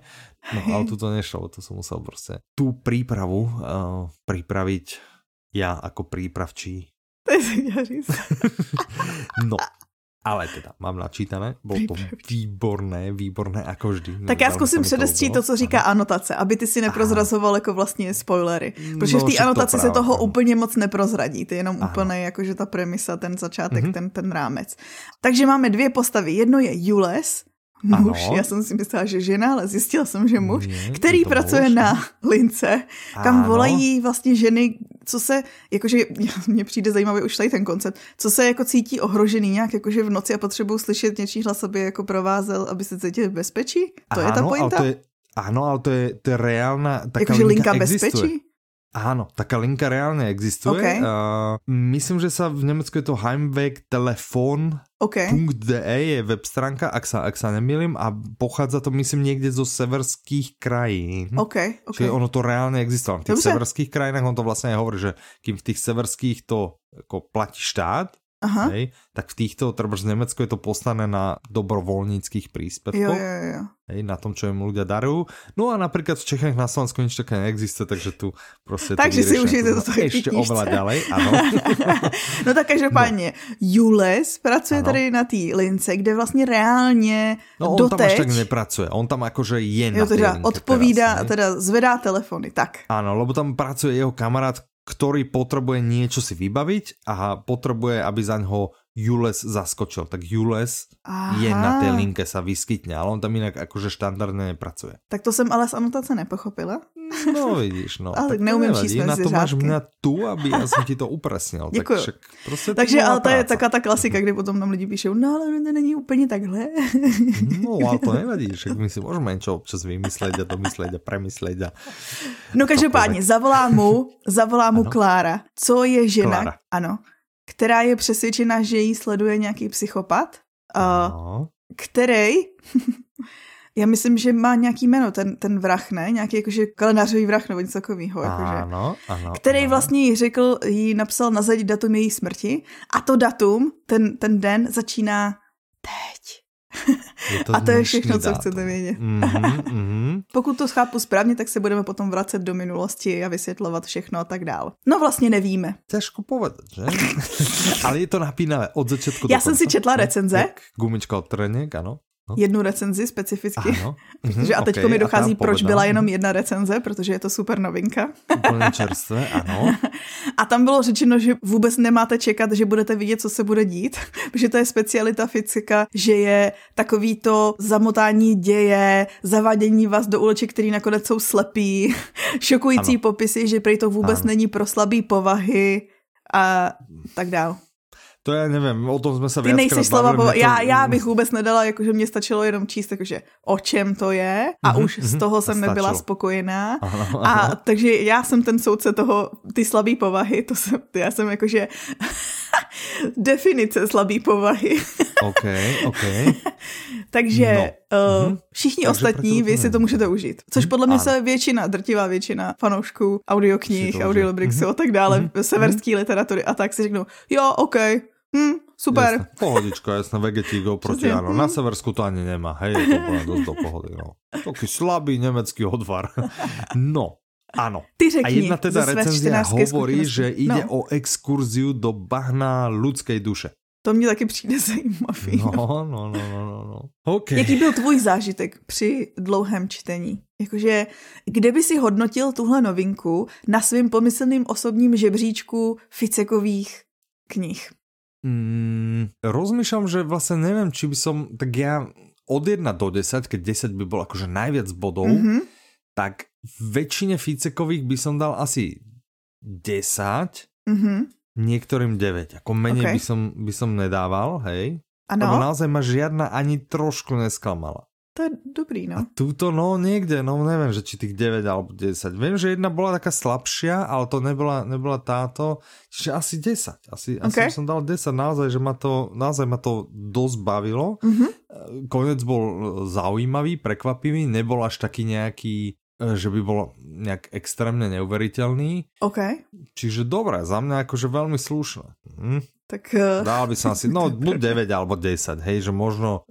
No ale tu to nešlo, to som musel proste tú prípravu uh, pripraviť ja ako prípravčí. To je říct. No, ale teda mám načítané, bolo to výborné, výborné ako vždy. Tak já zkusím předestřít to, co říká anotace, aby ty si neprozrazoval jako vlastně spoilery. Protože No, v té však to anotaci se toho ano. úplně moc neprozradí, to je jenom Ano. úplně jakože ta premisa, ten začátek, Mhm. ten, ten rámec. Takže máme dvě postavy. Jedno je Jules, muž, Ano. já jsem si myslela, že žena, ale zjistila jsem, že muž, Nie, který je pracuje muž. na lince, kam Ano. volají vlastně ženy, co se, jakože, mně přijde zajímavý už tady ten koncept, co se jako cítí ohrožený nějak, jakože v noci a potřebují slyšet něčí hlas, aby jako provázel, aby se cítili v bezpečí? To je ta Áno, ale pointa? to je, áno, ale to je, to je reálna, taká Jakože linka existuje. bezpečí? Áno, taká linka reálne existuje. OK. Uh, myslím, že sa v Nemecku je to Heimweg Telefon OK. .de je web stránka, ak sa, ak sa nemýlim, a pochádza to myslím niekde zo severských krajín. OK, OK. Čiže ono to reálne existuje. V tých Dobře. severských krajinách on to vlastne aj hovorí, že kým v tých severských to ako platí štát, Aha. Hej, tak v týchto, treba v Nemecku je to postané na dobrovoľníckých Jo, príspevkoch, jo, jo. hej, na tom, čo im ľudia darujú. No a napríklad v Čechách na Slovensku nič také neexistuje, takže tu proste je Takže si vyriešené. užijte to, znamená co je Ešte knížce. oveľa ďalej. No tak každopádně, Jules pracuje Ano. tady na té lince, kde vlastně reálně No on tam až tak nepracuje, on tam akože je na jo, tej teda odpovídá, teraz, teda zvedá telefony, tak. Áno, lebo tam pracuje jeho kamarát, ktorý potrebuje niečo si vybaviť a potrebuje, aby za ňoho Jules zaskočil. Tak Jules Aha. je na tej linke sa vyskytne, ale on tam inak akože štandardne nepracuje. Tak to jsem ale z anotace nepochopila. No vidíš, no. Ale tak neumím číst Na to máš mňa tu, aby ja som ti to upresnil. Děkuju. Tak však prostě Takže ale to je taká ta klasika, kdy potom tam lidi píšou, no ale to není úplně takhle. No, ale to nevadí, však my si môžeme niečo občas vymysleť a domysleť a premysleť a... No každopádně, zavolá mu, zavolá mu Ano. Klára, co je žena, Klára. ano, která je přesvědčena, že jí sleduje nějaký psychopat, uh, No, který, já myslím, že má nějaký jméno, ten, ten vrah, ne? Nějaký jakože kalendářový vrah nebo něco takového. Jakože. áno, áno. Který áno. vlastně jí řekl, jí napsal na zeď datum její smrti a to datum, ten, ten den začíná teď. Je A to je všechno, co dátum. chcete vědět. Mhm, mhm. Pokud to chápu správně, tak se budeme potom vracet do minulosti a vysvětlovat všechno a tak dál. No vlastně nevíme. Ťažko povedať, že? Ale je to napínavé od začiatku Já do jsem si četla recenze. jak Gumička od treniek, ano. No. Jednu recenzi specificky. Áno. Mhm, Takže a teďko okej, mi dochází, proč povedal, byla jenom jedna recenze, protože je to super novinka. Úplne čerstvé, áno. A tam bylo řečeno, že vůbec nemáte čekat, že budete vidět, co se bude dít, protože to je specialita fyzika, že je takový to zamotání děje, zavádění vás do uleček, který nakonec jsou slepí, šokující Ano. popisy, že prej to vůbec Ano. není pro slabý povahy a tak dál. To ja neviem, o tom sme sa Ty nejsi slova, bo já, já bych vůbec nedala, jakože mě stačilo jenom číst, jakože o čem to je a Mhm, už z mhm, toho a jsem nebyla stačilo. spokojená. Áno, A áno. takže já jsem ten soudce toho, ty slabý povahy, to jsem, já jsem jakože definice slabý povahy. OK, OK. takže No. uh, všichni Takže ostatní, vy si to nevím. můžete užít. Což podle mě ano. se většina, drtivá většina fanoušků audioknih, audiolibrixu a tak dále, Mhm. severské literatury a tak si řeknou, jo, OK, hm, super. Jasné, pohodička, jasné, vegetík oproti, Přesně, áno. mm. Na Seversku to ani nemá, hej, je to úplne dosť do pohody, no. Taký slabý nemecký odvar. No, áno. Ty A řekni jedna teda recenzia hovorí, zkušenosti. že ide no, o exkurziu do bahna ľudskej duše. To mě taky přijde zajímavý. No, no, no, no, no, no. OK. Jaký byl tvůj zážitek při dlouhém čtení? Jakože, kde by si hodnotil tuhle novinku na svým pomyslným osobním žebříčku Ficekových knih? Mm, rozmýšľam, že vlastne neviem, či by som, tak ja od 1 do 10, keď 10 by bol akože najviac bodov, Mhm. tak väčšine Ficekových by som dal asi 10, Mhm. niektorým 9. Ako menej Ok. by, som, by som nedával, hej. Lebo Ano, naozaj ma žiadna ani trošku nesklamala. To je dobrý, A no. túto, no niekde, no neviem, že či tých 9 alebo 10. Viem, že jedna bola taká slabšia, ale to nebola, nebola táto, čiže asi 10. Asi, asi Ok. by som dal 10, naozaj, že ma to, naozaj ma to dosť bavilo. Mhm. Konec bol zaujímavý, prekvapivý, nebol až taký nejaký, e, že by bol nejak extrémne neuveriteľný. OK, Čiže dobré, za mňa akože veľmi slušné. Hm? tak uh, Dal by som asi, no buď 9 alebo 10, hej, že možno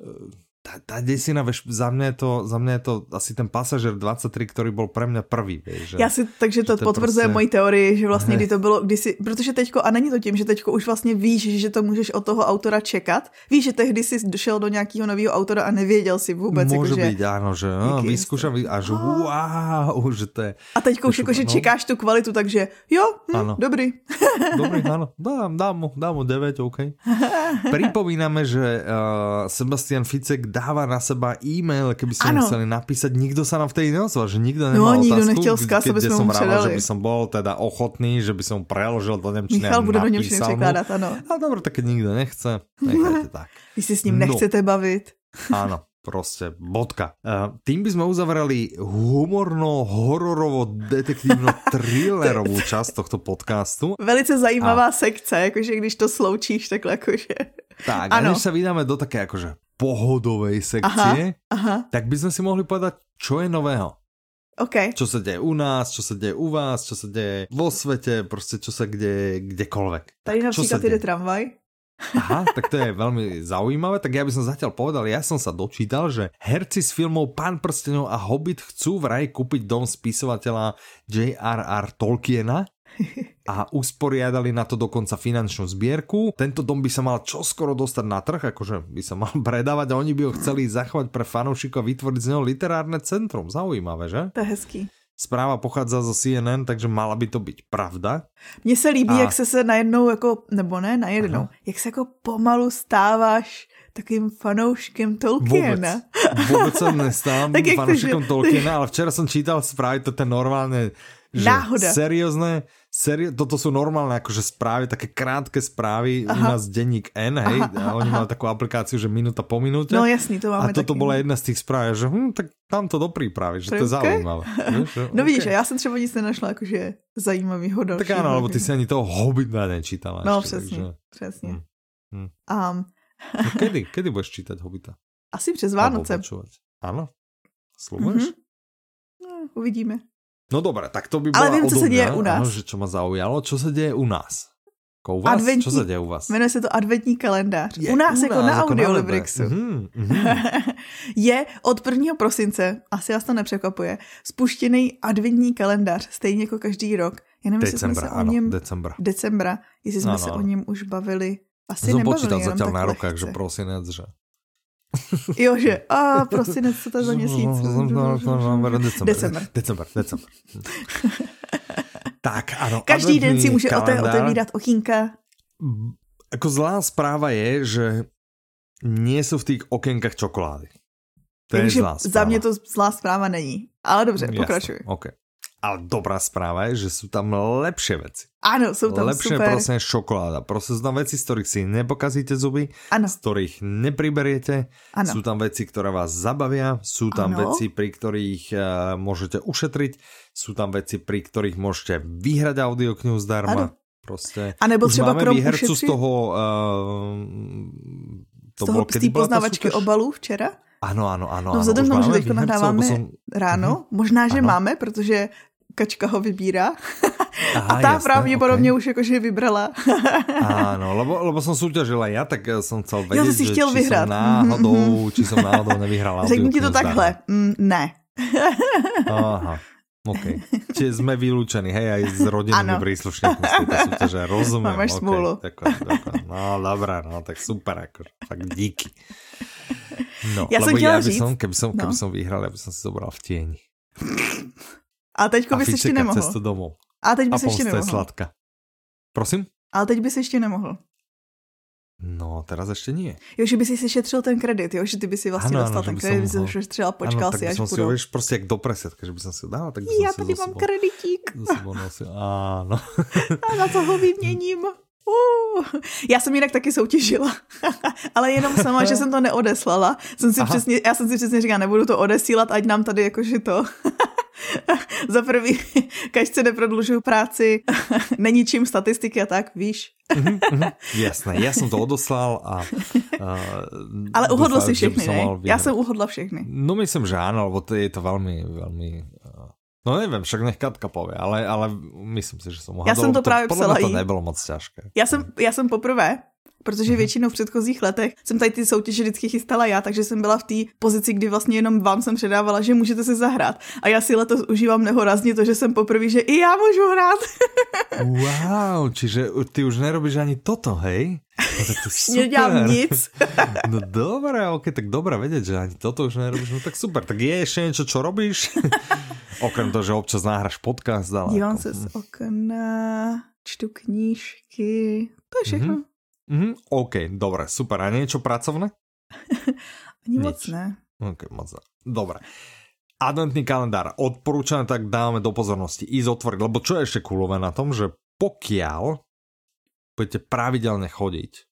tá, tá desina, vieš, za mňa, je to, za mňa je to asi ten pasažer 23, ktorý bol pre mňa prvý, vieš. Že... já si, takže to, že to potvrzuje prostě- moji teorii, že vlastně kdy to bylo, když si, protože teďko, a není to tím, že teďko už vlastně víš, že to můžeš od toho autora čekat, víš, že tehdy jsi došel do nějakého nového autora a nevěděl si vůbec, Môže jakože, byť, áno, že no, vyskúšam a že wow, že to je A teďko už jako, že no. čekáš tu kvalitu, takže jo, hm, Ano. dobrý. dobrý, áno, dám, dám mu, dám mu 9, OK. Pripomíname, že uh, Sebastian Ficek dáva na seba e-mail, keby ste mu Áno. chceli napísať, nikto sa nám vtedy neozval, že nikto No, nemal nikto otázku, nechtěl vzkaz, kde som mu vravel, že předali. by som bol teda ochotný, že by som preložil do Nemčiny Michal a bude do Němčiny překládat, ano. A dobre, tak keď nikto nechce, nechajte tak. Když si s ním No. nechcete bavit. Áno, proste bodka. Uh, tým by sme uzavreli humorno, hororovo, detektívno, thrillerovú časť tohto podcastu. Velice zajímavá sekce, jakože když to sloučíš takhle, jakože. Tak, a Áno. než sa vydáme do také akože pohodovej sekcie, Aha, tak by sme si mohli povedať, čo je nového. OK. Čo sa deje u nás, čo sa deje u vás, čo sa deje vo svete, proste čo sa kde, kdekoľvek. Tady například jede deje? tramvaj. Aha, tak to je veľmi zaujímavé. Tak ja by som zatiaľ povedal, ja som sa dočítal, že herci z filmov Pán prstenov a Hobbit chcú vraj kúpiť dom spisovateľa J.R.R. Tolkiena a usporiadali na to dokonca finančnú zbierku. Tento dom by sa mal čoskoro dostať na trh, akože by sa mal predávať a oni by ho chceli zachovať pre fanúšikov a vytvoriť z neho literárne centrum. Zaujímavé, že? To je hezký. Zpráva pochádza zo CNN, takže mala by to být pravda. Mně se líbí, a... jak se se najednou, jako, nebo ne najednou, Aha. jak se jako pomalu stáváš takým fanouškem Tolkiena. Vůbec, vůbec se nestávám fanouškem Tolkiena, ale včera jsem čítal zprávy, to ten normálně že Náhoda. seriózne, seri toto sú normálne akože správy, také krátke správy, Aha. u nás denník N, hej, Aha. a oni mali takú aplikáciu, že minúta po minúte. No jasný, to máme A toto taky. bola jedna z tých správ, že hm, tak tam to do prípravy, že to, to je zaujímavé. Víš, no okay. víš, já jsem třeba nic nenašla jakože zajímavýho Tak áno, lebo ty si ani toho Hobbita nečítala. No přesně, takže... přesně. Hm. Hm. Um. no, kedy, kedy budeš čítať Hobbita? Asi přes Vánoce. Áno? Slúbuješ? Mm-hmm. No, uvidíme. No dobré, tak to by Ale vím, co se děje u nás. Ano, že čo ma zaujalo, čo se děje u nás? Jako u vás? Adventní, čo se děje u vás? Jmenuje se to adventní kalendář. Je, u nás u jako nás, na jako Audiolibrixu. Mm, mm. je od 1. prosince, asi vás to nepřekvapuje, spuštěný adventní kalendář, stejně jako každý rok. Já nevím, decembra, jestli jsme se ano, o něm... Decembra. Decembra, jestli jsme ano, se ano. o něm už bavili. Asi Jsem nebavili, počítal zatím na rokách, že prosinec, že... Jo, že a prosinec, co to je za měsíc? December. December, december. tak, ano. Každý den si může kalendár. otevírat okýnka. Ako zlá správa je, že nie sú v tých okienkách čokolády. To je zlá správa. Za mě to zlá správa není. Ale dobře, pokračuj. Okay. Ale dobrá správa je, že sú tam lepšie veci. Áno, sú tam Lepšie super. prosím šokoláda. Proste sú tam veci, z ktorých si nepokazíte zuby, ano. z ktorých nepriberiete. Ano. Sú tam veci, ktoré vás zabavia. Sú tam ano. veci, pri ktorých uh, môžete ušetriť. Sú tam veci, pri ktorých môžete vyhrať audioknihu zdarma. Ano. Prostě. A nebo třeba máme krom výhercu z toho... Uh, to z toho, z té poznávačky obalů včera? Ano, ano, ano. No vzhledem tomu, že teď nahráváme jsem... ráno, uh-huh. možná, že ano. máme, protože kačka ho vybírá. Aha, a tá jasné, pravděpodobně okay. už jakože vybrala. Áno, lebo, lebo som súťažila ja, tak som chcel vedieť, jo, si že, chtěl či vyhrát. som náhodou, či som náhodou nevyhrala. Řekni ti to takhle, mm, ne. Aha, OK. Čiže sme vylúčení, hej, aj s rodinnými príslušníkmi z tejto súťaže, rozumiem. Máš okay, smůlu. Takové, takové. No, dobré, no, tak super, ako, tak díky. No, ja lebo som ja by som, keby som, keby no. som vyhral, ja by som si zobral v tieni. A teďko bys ještě nemohl. cestu domů. A teď bys a ještě nemohl. sladka. Prosím? Ale teď bys ještě nemohl. No, teraz ještě nie. Jo, že by si šetřil ten kredit, jo, že ty by si vlastně ano, dostal ano, ten kredit, by si ho šetřil a počkal ano, si, až budou. Ano, si prostě jak do presetka, že by som si ho dal, tak by Já tady mám sebou, kreditík. Áno. A na to ho vyměním. Uh, já jsem jinak taky soutěžila, ale jenom sama, že jsem to neodeslala. Jsem si přesně, já jsem si přesně říkala, nebudu to odesílat, ať nám tady jakože to Za prvý, každce neprodlužuju práci, není čím statistiky a tak, víš. mm -hmm, jasné, já jsem to odoslal a... Uh, Ale uhodl si všechny, ne? Já jsem uhodla všechny. No myslím, že ano, lebo to je to velmi, velmi... No nevím, však nech Katka pově, ale, ale myslím si, že jsem uhadol. Já jsem to právě psala to nebylo moc těžké. Já jsem, já jsem poprvé protože mhm. většinou v předchozích letech jsem tady ty soutěže vždycky chystala já, takže jsem byla v té pozici, kdy vlastně jenom vám jsem předávala, že můžete se zahrát. A já si letos užívám nehorazně to, že jsem poprvé, že i já můžu hrát. wow, čiže ty už nerobíš ani toto, hej? No tak to super. Nedělám nic. no dobré, ok, tak dobré vědět, že ani toto už nerobíš, no tak super. Tak je ještě něco, čo robíš? Okrem toho, že občas náhraš podcast. Ale Dívám se z okna, čtu knížky, to je všechno. Mm-hmm. Mm-hmm, OK, dobre, super. A niečo pracovné? Ani moc ne. OK, moc ne. Dobre. Adventný kalendár odporúčané, tak dáme do pozornosti ísť otvoriť, lebo čo je ešte kulové na tom, že pokiaľ budete pravidelne chodiť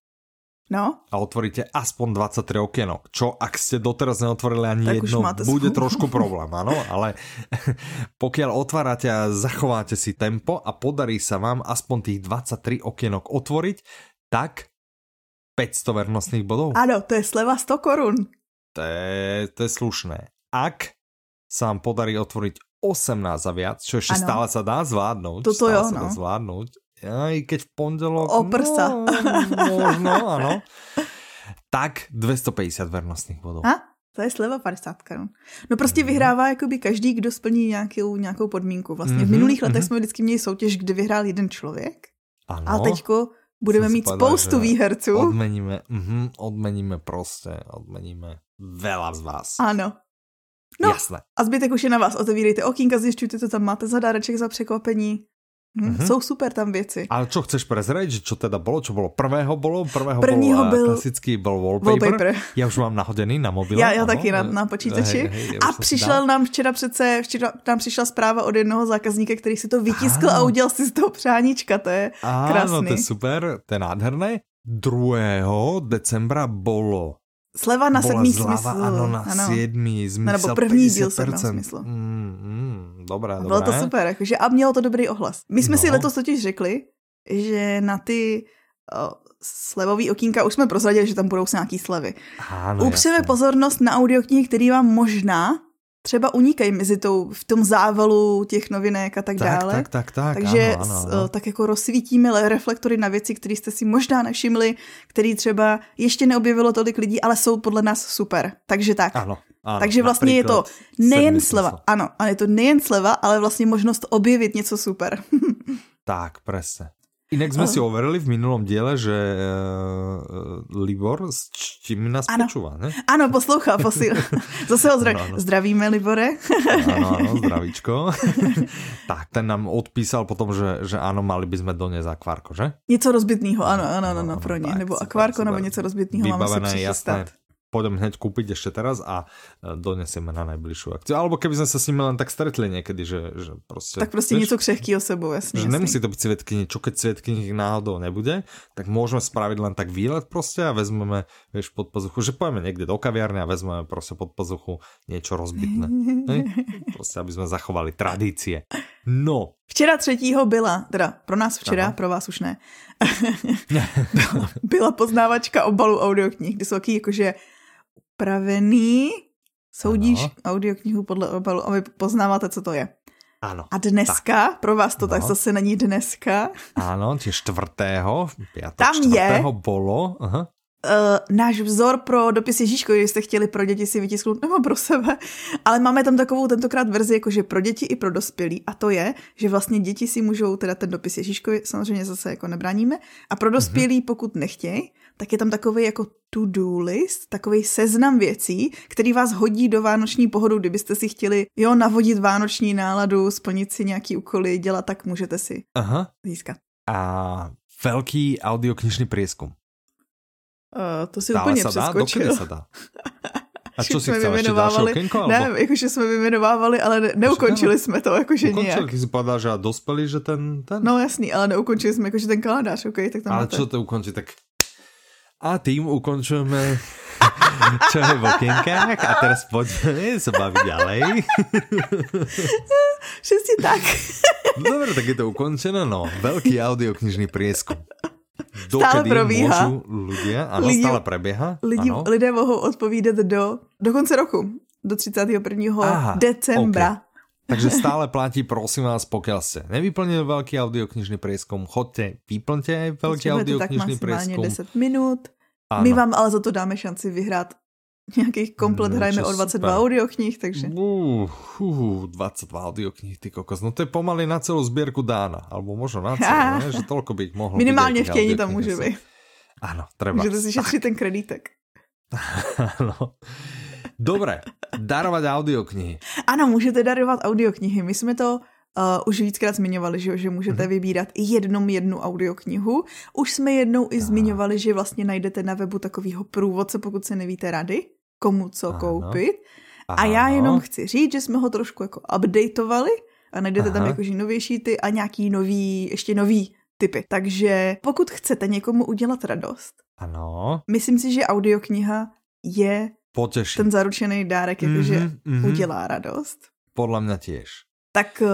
No. A otvoríte aspoň 23 okienok, čo ak ste doteraz neotvorili ani tak jedno, bude smůlu. trošku problém, áno, ale pokiaľ otvárate a zachováte si tempo a podarí sa vám aspoň tých 23 okienok otvoriť, tak 500 vernostných bodov. Ano, to je sleva 100 korun. To je, to je slušné. Ak sa vám podarí otvoriť 18 a viac, čo ešte ano. stále sa dá zvládnuť. Toto stále jo, sa no. dá zvládnuť. aj keď v pondelok... O prsa. No, možno, áno. Tak 250 vernostných bodů. A? To je sleva 50 korun. No prostě mm. vyhrává jakoby každý, kdo splní nějakou, nějakou podmínku. Vlastně mm-hmm, v minulých letech mm-hmm. jsme vždycky měli soutěž, kde vyhrál jeden člověk. Ano. A teďko budeme mít povedal, spoustu výherců. Odmeníme, mm, odmeníme prostě, odmeníme veľa z vás. Ano. No, Jasné. a zbytek už je na vás. Otevírejte okýnka, zjišťujte, co tam máte za dáreček, za překvapení. Hm, mm-hmm. Jsou super tam věci. Ale čo chceš prezrať, že čo teda bolo? Čo bolo? Prvého bolo? Prvého Prvního bol, byl klasický byl wallpaper. wallpaper. Já už mám nahodený na mobil. Já, já taky na, na počítači. Hej, hej, a přišel nám včera přece, včera nám přišla zpráva od jednoho zákazníka, který si to vytiskl a udělal si z toho přáníčka. To je krásný. Áno, to je super, to je nádherné. 2. decembra bolo Sleva na sedmý zlava, smysl. Ano, na ano. sedmý smysl. Nebo první díl sedmého smyslu. Mm, mm, dobré, dobré. Bylo to super, jakože, a mělo to dobrý ohlas. My jsme no. si letos totiž řekli, že na ty o, slevový okýnka už jsme prozradili, že tam budou se nějaký slevy. Ano, Upřeme jasně. pozornost na audioknihy, který vám možná třeba unikají mezi tou, v tom závalu těch novinek a tak, tak dále. Tak, tak, tak. Takže ano, ano, ano. tak jako rozsvítíme reflektory na věci, které jste si možná nevšimli, které třeba ještě neobjevilo tolik lidí, ale jsou podle nás super. Takže tak. Ano. Ano, Takže vlastně je to nejen sleva, smysl. ano, ale je to nejen sleva, ale vlastně možnost objevit něco super. tak, presne. Inak sme si overili v minulom diele, že uh, Libor s čím nás ano. počúva, ne? Ano, poslouchá, posíl. Zase ho zdra- ano, ano. zdravíme, Libore. ano, ano, zdravíčko. tak, ten nám odpísal potom, že, že ano, mali by sme doniesť akvárko, že? Něco rozbitného, ano, ano, ano, ano, pro ně. Nebo akvárko, nebo něco rozbitného máme si přichystat. Jasné pôjdem hneď kúpiť ešte teraz a e, donesieme na najbližšiu akciu. Alebo keby sme sa s nimi len tak stretli niekedy, že, že proste... Tak proste niečo křehkého sebou, jasne. Že jasný. nemusí to byť svetkyni, čo keď svetkyni náhodou nebude, tak môžeme spraviť len tak výlet proste a vezmeme, vieš, pod pazuchu, že pojeme niekde do kaviarne a vezmeme proste pod pazuchu niečo rozbitné. Proste, aby sme zachovali tradície. No. Včera třetího byla, teda pro nás včera, Aha. pro vás už ne, byla poznávačka obalu audioknih, kde jsou taky jakože upravený. Soudíš ano. audioknihu podle obalu a vy poznáváte, co to je. Ano. A dneska, tak. pro vás to no. tak zase není dneska. Ano, tě čtvrtého, piatok, Tam čtvrtého je, bolo. Aha. Uh, náš vzor pro dopis Ježíško, když jste chtěli pro děti si vytisknout, nebo pro sebe, ale máme tam takovou tentokrát verzi, jakože pro děti i pro dospělí a to je, že vlastně děti si můžou teda ten dopis Ježíškovi samozřejmě zase jako nebráníme a pro dospělí, uh-huh. pokud nechtějí, tak je tam takový jako to-do list, takový seznam věcí, který vás hodí do vánoční pohodu, kdybyste si chtěli, jo, navodit vánoční náladu, splnit si nějaký úkoly, dělat, tak můžete si Aha. získat. A velký audioknižný prieskum. Uh, to si Stále úplně sa dá? Dokedy sa dá? A co si chcela, ještě další okénko? Alebo... Ne, jakože jsme vymenovávali, ale ne, neukončili jsme to, jakože ukončili, nějak. Ukončili, povedal, že dospěli, že ten, ten... No jasný, ale neukončili jsme jakože ten kalendář, ok, tak tam Ale máte. čo to ukončí, tak a tým ukončujeme čo je v okienkách a teraz poďme sa baviť ďalej. Všetci tak. Dobre, tak je to ukončené, no. Veľký audioknižný prieskum. Dokedy stále probíha. Môžu ľudia, áno, lidi, stále. Lidi, ano. lidé mohou odpovídat do, do konce roku, do 31. Aha, decembra. Okay. Takže stále platí, prosím vás, pokiaľ ste nevyplnili veľký audioknižný prieskum, chodte, vyplňte aj veľký audioknižný prieskum. 10 minút. Ano. My vám ale za to dáme šanci vyhrát nějakých komplet, no, hrajeme o 22 super. audioknih, takže... Uh, uh, 22 audioknih, ty kokos. No to je pomaly na celou sbírku dána, alebo možno na celou, ne? že toľko by mohlo Minimálně v tění tam může být. Ano, treba. Můžete si šetřit ten kredítek. ano. Dobre, darovat audioknihy. Ano, můžete darovat audioknihy. My jsme to uh, už víckrát zmiňovali, že, že můžete mm-hmm. vybírat i jednom jednu audioknihu. Už jsme jednou i zmiňovali, že vlastně najdete na webu takovýho průvodce, pokud se nevíte rady, komu co ano. koupit. Aha, a já jenom chci říct, že jsme ho trošku jako updateovali a najdete Aha. tam jakože novější ty a nějaký nový, ještě nový typy. Takže pokud chcete někomu udělat radost, ano. myslím si, že audiokniha je Poteší. ten zaručený dárek, jakože mm-hmm, mm-hmm. udělá radost. Podle mě těž tak uh,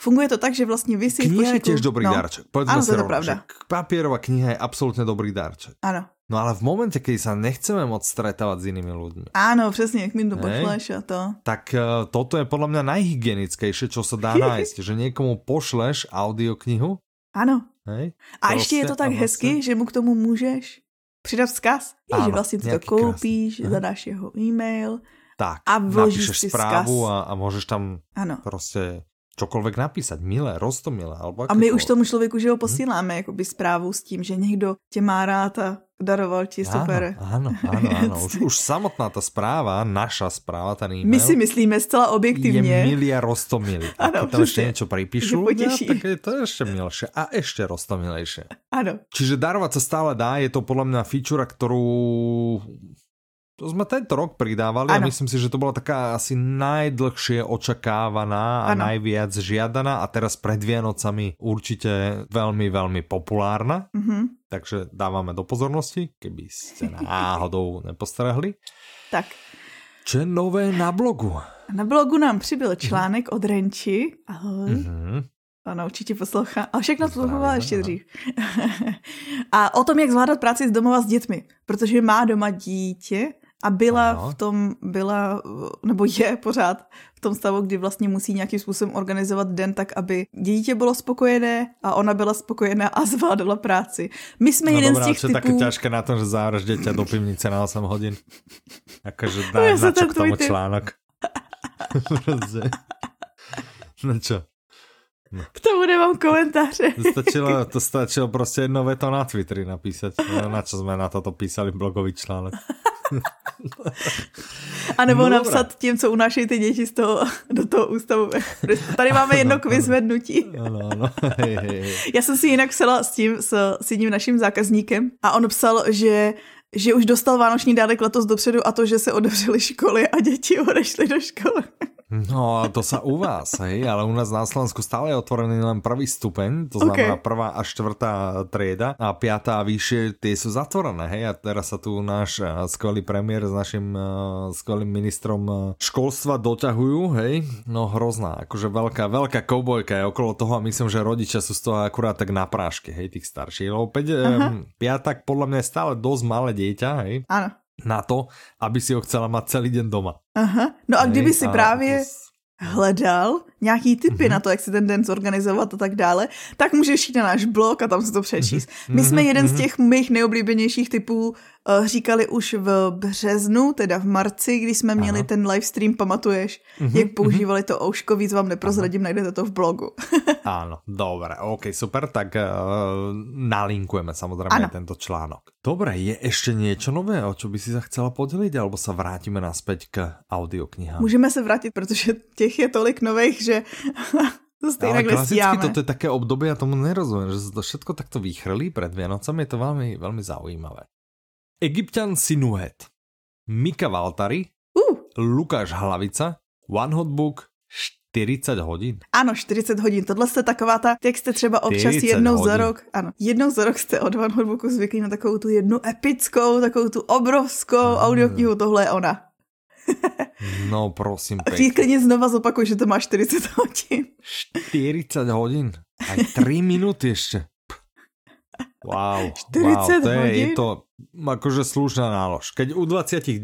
funguje to tak, že vlastně vy si Kniha je tiež dobrý no. dárček. Povedzme ano, to je pravda. papierová kniha je absolútne dobrý dárček. Áno. No ale v momente, keď sa nechceme moc stretávať s inými ľuďmi. Áno, přesně, jak mi to pošleš a to. Tak uh, toto je podľa mňa najhygienickejšie, čo sa dá nájsť. že niekomu pošleš audioknihu Áno. Hej? A prostě, ještě je to tak vlastně... hezky, že mu k tomu můžeš přidat vzkaz, ano, že vlastně ty to koupíš, krásný. zadáš jeho e-mail tak, a vložíš si zprávu a, a můžeš tam ano. prostě čokoliv napísat, milé, rostomilé. Alebo a my už tomu člověku, že ho hm? posíláme, hm? jakoby zprávu s tím, že někdo tě má rád a daroval ti super. Ano, ano, ano. Už, už samotná ta zpráva, naša zpráva, ten e-mail. My si myslíme zcela objektivně. Je milia rostomilý. A tam ještě něco připíšu, ja, tak je to ještě milšie a ještě rostomilejšie. Ano. Čiže darovať sa stále dá, je to podľa mňa feature, ktorú to jsme tento rok pridávali ano. a myslím si, že to byla taká asi najdlhšie očakávaná a ano. najviac žiadaná a teraz pred Vianocami určitě velmi, velmi populárna. Mm -hmm. Takže dáváme do pozornosti, keby ste náhodou nepostrehli. Tak. Co je nové na blogu? Na blogu nám přibyl článek od Renči. Ahoj. Mm -hmm. Ano, určitě poslouchá. A všechno poslouchala ještě dřív. a o tom, jak zvládat práci z domova s dětmi. Protože má doma dítě a byla ano. v tom, byla, nebo je pořád v tom stavu, kdy vlastně musí nějakým způsobem organizovat den tak, aby dítě bylo spokojené a ona byla spokojená a zvládala práci. My jsme no jeden dobrá, z těch typů... také těžké na tom, že záraž dětě do pivnice na 8 hodin. Jakože dá no, na čo k tomu článok. no čo? No. K tomu nemám komentáře. To stačilo, to stačilo prostě jedno veto na Twitteri napísat. No, na čo jsme na toto písali blogový článek. A nebo no, napsat tím, co unášejí ty děti z toho, do toho ústavu. Tady máme jedno kviz vednutí. Ano, ano. Hej, hej. Já jsem si jinak psala s tím, s, s jedním naším zákazníkem a on psal, že že už dostal vánoční dárek letos dopředu a to, že se otevřely školy a děti odešly do školy. No, to sa u vás, hej, ale u nás na Slovensku stále je otvorený len prvý stupeň, to znamená okay. prvá a štvrtá trieda a piatá a vyššie, tie sú zatvorené, hej, a teraz sa tu náš uh, skvelý premiér s našim uh, skvelým ministrom uh, školstva doťahujú, hej, no hrozná, akože veľká, veľká koubojka je okolo toho a myslím, že rodičia sú z toho akurát tak na práške, hej, tých starších, lebo 5, um, piatak podľa mňa je stále dosť malé dieťa, hej. Áno na to, aby si ho chcela mať celý den doma. Aha, no a kdyby si právě hledal nějaký typy mm-hmm. na to, jak si ten den zorganizovat a tak dále, tak můžeš jít na náš blog a tam si to přečíst. Mm-hmm. My jsme jeden mm-hmm. z mhm. těch mých nejoblíbenějších typů říkali už v březnu, teda v marci, když jsme měli ano. ten livestream, pamatuješ, mm-hmm. jak používali to ouško, víc vám neprozradím, ano. najdete to v blogu. ano, dobré, ok, super, tak uh, nalinkujeme samozřejmě ano. tento článok. Dobré, je ještě něco nové, o čo by si chcela podeliť, alebo sa vrátíme naspäť k audioknihám? Můžeme se vrátit, protože těch je tolik nových, že to stejně Ale klasicky toto je také období, já tomu nerozumím, že se to všetko takto vychrlí před Vianocami, je to velmi, velmi zaujímavé. Egyptian Sinuet, Mika Valtari, uh. Lukáš Hlavica, One Hot Book, 40 hodin? Ano, 40 hodin. Tohle jste taková ta, jak jste třeba občas jednou hodin. za rok, ano, jednou za rok jste od One Hotbooku zvyklí na takovou tu jednu epickou, takovou tu obrovskou audioknihu, tohle je ona. no prosím pěkně. Ty klidně znova zopakuj, že to má 40 hodin. 40 hodin? A 3 minuty ještě. Wow, 40 wow, to je, hodin? je to akože slušná nálož. Keď u 29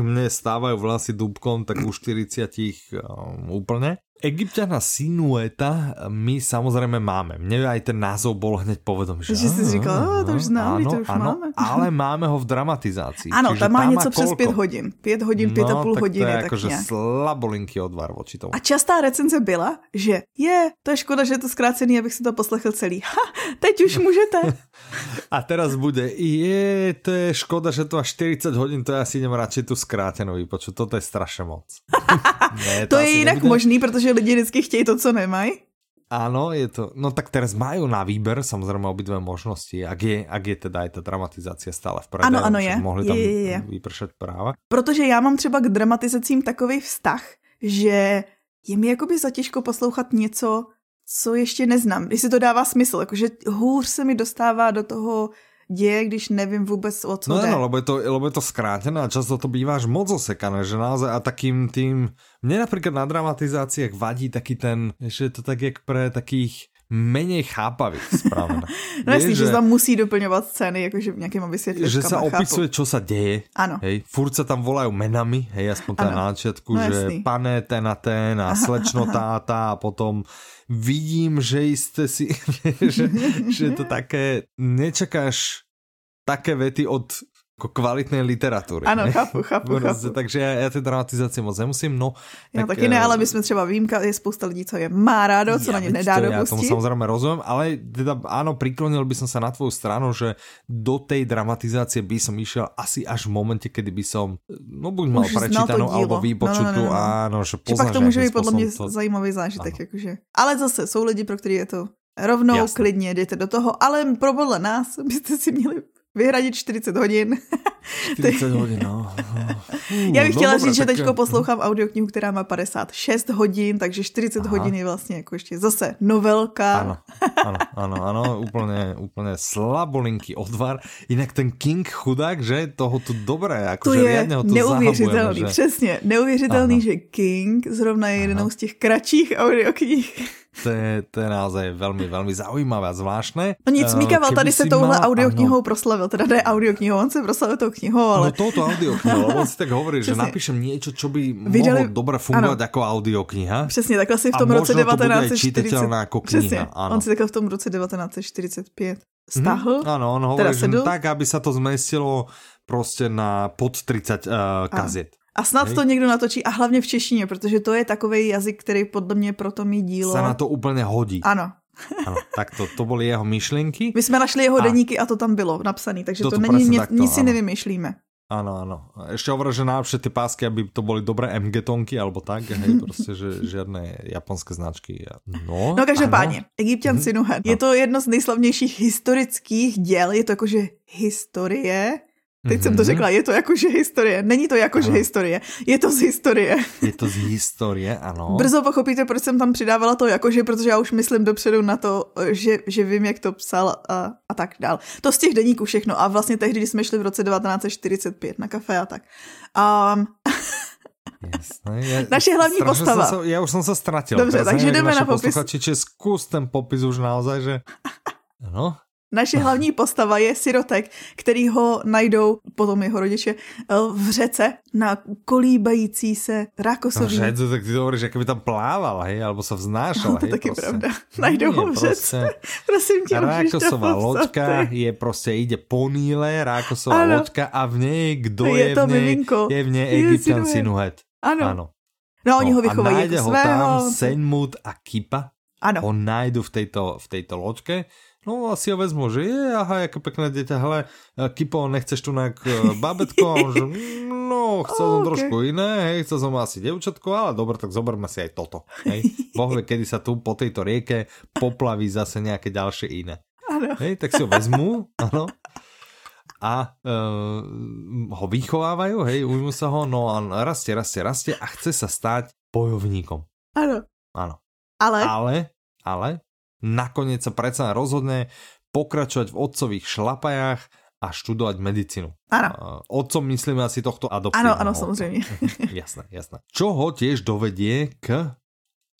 mne stávajú vlasy dubkom, tak u 40 um, úplne. Egyptiana Sinueta my samozrejme máme. Mne aj ten názov bol hneď povedom, že... Že si říkal, to už známe, to už áno, máme. ale máme ho v dramatizácii. Ano, tam má něco přes 5 hodin. 5 hodin, 5 no, a půl hodiny. To je akože slabolinký odvar voči tomu. A častá recenze byla, že je, to je škoda, že je to zkrácený, abych si to poslechl celý. Ha, teď už můžete. a teraz bude, je, to je škoda, že to má 40 hodin, to je asi idem radšej tu skrátenou vypočuť. Toto je strašně moc. ne, to, to je jinak nebude... možný, protože že lidi vždycky chtějí to, co nemají? Áno, je to, no tak teraz majú na výber samozrejme obidve možnosti, ak je, ak je teda aj ta dramatizace stále v predaji. Ano, ano je. Mohli tam je, je, je. vypršet práva. Protože já mám třeba k dramatizacím takový vztah, že je mi jakoby zatěžko poslouchat něco, co ještě neznám. Jestli to dává smysl, jakože hůř se mi dostává do toho děje, když nevím vůbec o co no, jde. No, lebo je, to, lebo je to skrátené a často to býváš moc osekané, že naozaj a takým tým, mne například na dramatizáciách vadí taký ten, že je to tak jak pre takých menej chápavých spravené. no jasný, že, že tam musí doplňovat scény, jakože nějakýma vysvětličkama. Že sa opisuje, čo sa deje. Ano. Hej, furt sa tam volajú menami, hej, aspoň tam na začiatku, no, že jasný. pane ten a ten a slečno táta a potom vidím, že jste si, že, že to také, nečakáš také vety od jako kvalitné literatury. Ano, ne? chápu, chápu, chápu. Takže já, já ty dramatizace moc nemusím, no. Já tak, taky ne, eh, ale my jsme třeba výjimka, je spousta lidí, co je má rádo, co na ně nedá to, dopustit. Já tomu samozřejmě rozumím, ale teda áno, priklonil by som sa na tvoju stranu, že do tej dramatizácie by som išiel asi až v momente, kedy by som, no buď mal Už prečítanú, alebo vypočutú, no, no, no, no. áno, že poznáš, pak to může být podle mě to... zajímavý zážitek, jakože. Ale zase jsou lidi, pro který je to rovnou, Jasne. klidně, jdete do toho, ale pro podle nás byste si měli vyhradit 40 hodin. 40 hodin, no. Já bych chtěla říct, že teď poslouchám audioknihu, která má 56 hodin, takže 40 Aha. hodin je vlastně jako ještě zase novelka. Ano, ano, ano, ano úplně, úplně slabolinký odvar. Jinak ten King chudák, že toho tu dobré, jako to že je ho tu neuvěřitelný, že... přesně, neuvěřitelný, ano. že King zrovna je jeden z těch kratších audioknih to je, to je naozaj veľmi, veľmi zaujímavé a zvláštne. No nic, Mikavel tady se touhle mal... audioknihou proslavil, teda ne audioknihou, on se proslavil tou knihou, ale... No touto audioknihou, on si tak hovorí, že napíšem niečo, čo by Vydali... mohlo dobre fungovať ano. ako audiokniha. Přesně, takhle si v tom roce 1940... ako kniha, Přesně, ano. on si takhle v tom roce 1945 stáhl. Mm, áno, on hovorí, že tak, aby sa to zmestilo prostě na pod 30 uh, kaziet. A snad Hej. to někdo natočí a hlavně v češtině, protože to je takový jazyk, který podle mě pro to mít dílo. Se na to úplně hodí. Ano. ano, tak to, to byly jeho myšlenky. My jsme našli jeho a... deníky a to tam bylo napsané, takže to, to není nic, takto, nic si nevymýšlíme. Ano, ano. Ještě hovorí, že najlepšie ty pásky, aby to byly dobré MG tonky, alebo tak, hej, prostě, že žádné japonské značky. No, no každopádně, Egyptian mm-hmm. Sinuhet. Je to jedno z nejslavnějších historických děl, je to jakože historie, Teď mm-hmm. jsem to mhm. řekla, je to jakože historie. Není to jakože historie, je to z historie. Je to z historie, ano. Brzo pochopíte, proč jsem tam přidávala to jakože, protože já už myslím dopředu na to, že, že vím, jak to psal a, a tak dál. To z těch deníků všechno. A vlastně tehdy, když jsme šli v roce 1945 na kafe a tak. Um, Jasné, je, Naše hlavní postava. Se, já už jsem se ztratil. Dobře, takže jdeme na popis. Či zkus ten popis už naozaj, že... Ano. Naše hlavní postava je sirotek, který ho najdou potom jeho rodiče eh, v řece na kolíbající se rákosový. No, řece, tak ty to hovoríš, by tam plával, hej, alebo se vznášel. No, to hej, taky prostě. pravda. Najdou ho v řece. Prostě, Prosím tě, Rákosová loďka je prostě, ide po Níle, rákosová ano. loďka a v něj, kdo je, je v něj, je v něj Egyptian Sinuhet. Ano. ano. No, oni no, ho vychovají jako ho svého. tam Senmut a Kipa. Ano. Ho najdu v tejto, v tejto loďke No asi ho vezmu, že je, aha, jaké pekné dieťa, hele, Kipo, nechceš tu nejak e, babetko? On že, no, chcel som okay. trošku iné, hej, chcel som asi devčatko, ale dobre, tak zoberme si aj toto, hej. Boh vie, kedy sa tu po tejto rieke poplaví zase nejaké ďalšie iné. Ano. Hej, tak si ho vezmu, ano. A uh, ho vychovávajú, hej, ujmu sa ho, no a rastie, rastie, rastie a chce sa stať bojovníkom. Áno. Áno. Ale? Ale, ale, nakoniec sa predsa rozhodne pokračovať v otcových šlapajách a študovať medicínu. Áno. Otcom myslíme asi tohto adoptívneho. Áno, áno, samozrejme. jasné, jasné. Čo ho tiež dovedie k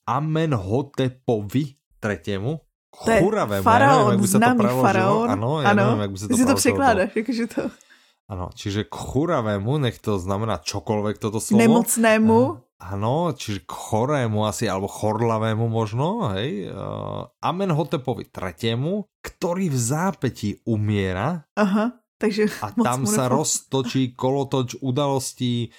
Amenhotepovi tretiemu, churavému. Faraón, ja známý faraón. Ano, ja ano. neviem, jak by sa to si to překládáš, jakože to... Ano, čiže k churavému, nech to znamená čokoľvek toto slovo. Nemocnému. Áno, čiže k chorému asi, alebo chorlavému možno, hej, uh, Amenhotepovi tretiemu, ktorý v zápetí umiera. Aha, takže A tam sa roztočí kolotoč udalostí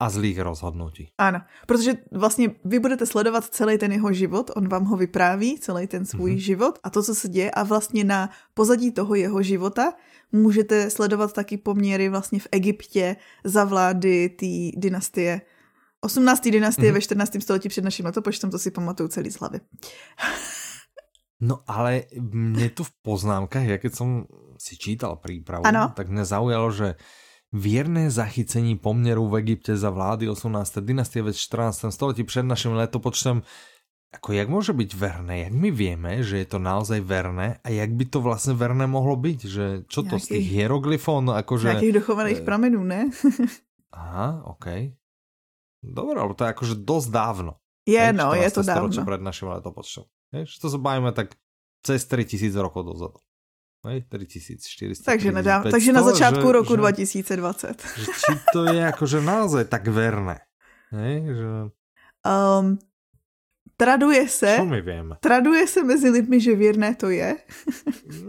a zlých rozhodnutí. Ano, protože vlastně vy budete sledovat celý ten jeho život, on vám ho vypráví, celý ten svůj mm-hmm. život a to, co se děje a vlastně na pozadí toho jeho života můžete sledovat taky poměry vlastně v Egyptě za vlády té dynastie 18. dynastie mm-hmm. ve 14. století před naším letopočtem, to si pamatuju celý z hlavy. No ale mě tu v poznámkách, ja keď som si čítal prípravu, ano. tak mňa zaujalo, že Věrné zachycení poměrů v Egyptě za vlády 18. dynastie ve 14. století před naším letopočtem Ako jak může být verné? Jak my víme, že je to naozaj verné a jak by to vlastně verné mohlo být? Že čo to z těch hieroglyfů? No, akože, Nějakých dochovaných e... pramenů, ne? Aha, OK. Dobre, ale to je akože dosť dávno. Je, no, je to dávno. pred našim letopočtom. Že to sa bavíme tak cez 3000 rokov dozadu. Hej, 3400. Takže, nedá, takže na začátku že, roku že, 2020. Že, či to je akože naozaj tak verné. Hej, že... Um, traduje se, Čo my vieme? traduje se mezi lidmi, že věrné to je.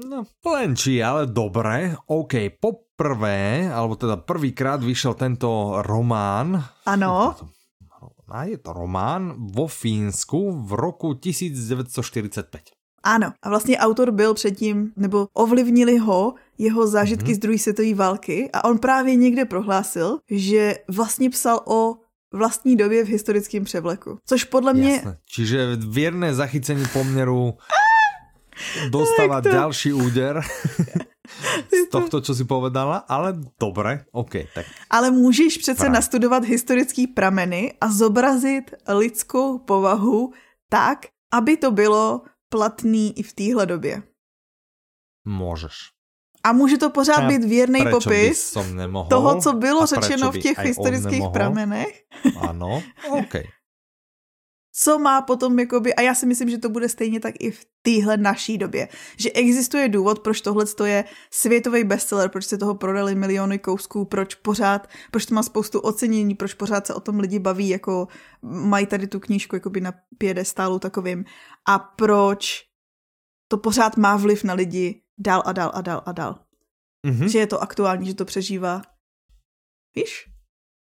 no, len či, ale dobre. OK, poprvé, alebo teda prvýkrát vyšel tento román. Ano. A je to román vo Fínsku v roku 1945. Ano, a vlastně autor byl předtím, nebo ovlivnili ho jeho zážitky mm-hmm. z druhé světové války a on právě někde prohlásil, že vlastně psal o vlastní době v historickém převleku. Což podle mě... Jasné. Čiže věrné zachycení poměru dostává to... další úder z tohto, co si povedala, ale dobré, OK. Tak. Ale můžeš přece Právě. nastudovat historický prameny a zobrazit lidskou povahu tak, aby to bylo platný i v téhle době. Můžeš. A může to pořád a být věrný popis toho, co bylo řečeno v těch historických pramenech. Ano, OK. Co má potom jakoby, a já si myslím, že to bude stejně tak i v téhle naší době, že existuje důvod, proč tohle je světový bestseller, proč se toho prodali miliony kousků, proč pořád, proč to má spoustu ocenění, proč pořád se o tom lidi baví, jako mají tady tu knížku jakoby na piedestálu takovým a proč to pořád má vliv na lidi dál a dál a dál a dál. Mm-hmm. Že je to aktuální, že to přežívá. Víš?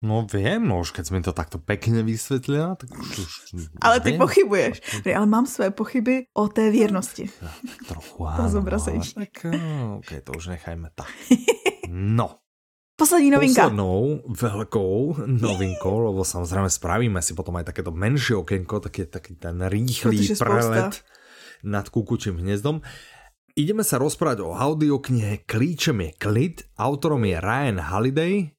No vím, no už keď mi to takto pekně vysvětlila, tak už... už ale ty vím. pochybuješ. Ne, ale mám své pochyby o té věrnosti. Tak trochu áno. To no, tak no, ok, to už nechajme tak. No. Poslední novinka. Poslednou veľkou novinkou, lebo samozrejme spravíme si potom aj takéto menšie okienko, taký, taký ten rýchly prelet nad kukučím hniezdom. Ideme sa rozprávať o audioknihe Klíčem je klid, autorom je Ryan Halliday,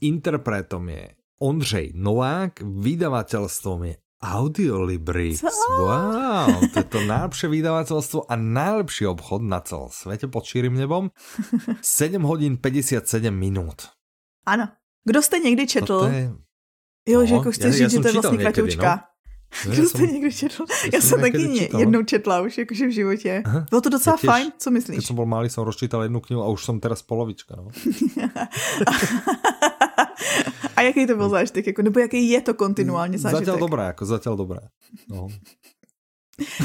interpretom je Ondřej Novák, vydavateľstvom je Audiolibris. Wow, to je to najlepšie vydavateľstvo a najlepší obchod na celom svete pod širým nebom. 7 hodín 57 minút. Ano. Kdo jste někdy četl? Je... Jo, no, že jako chceš říct, že to je vlastně kratoučka. No. Kdo jste někdy četl? Já, já jsem taky čítal. jednou četla už jakože v životě. Aha. Bylo to docela ja fajn, co myslíš? Když jsem byl malý, jsem rozčítal jednu knihu a už jsem teraz polovička. No. A jaký to byl zážitek? Jako, nebo jaký je to kontinuálně zážitek? Zatím dobré, jako zatím dobré. No.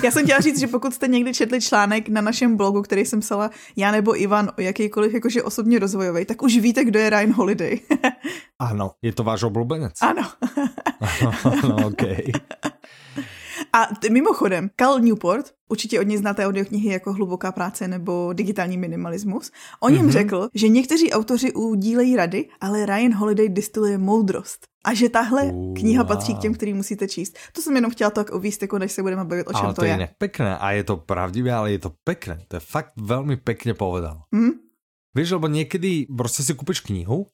Já jsem chtěla říct, že pokud jste někdy četli článek na našem blogu, který jsem psala já nebo Ivan o jakýkoliv jakože osobně rozvojový, tak už víte, kdo je Ryan Holiday. ano, je to váš oblúbenec? Ano. ano, OK. A mimochodem, Cal Newport, určitě od něj znáte audioknihy jako Hluboká práce nebo Digitální minimalismus, o něm mm-hmm. řekl, že někteří autoři udílejí rady, ale Ryan Holiday distiluje moudrost. A že tahle uh, kniha patří k těm, který musíte číst. To jsem jenom chtěla tak uvíct, jako než se budeme bavit, o čem ale to, to je. Ale pekné a je to pravdivé, ale je to pekné. To je fakt velmi pekně povedal. Mm? Víš, lebo někdy prostě si kúpiš knihu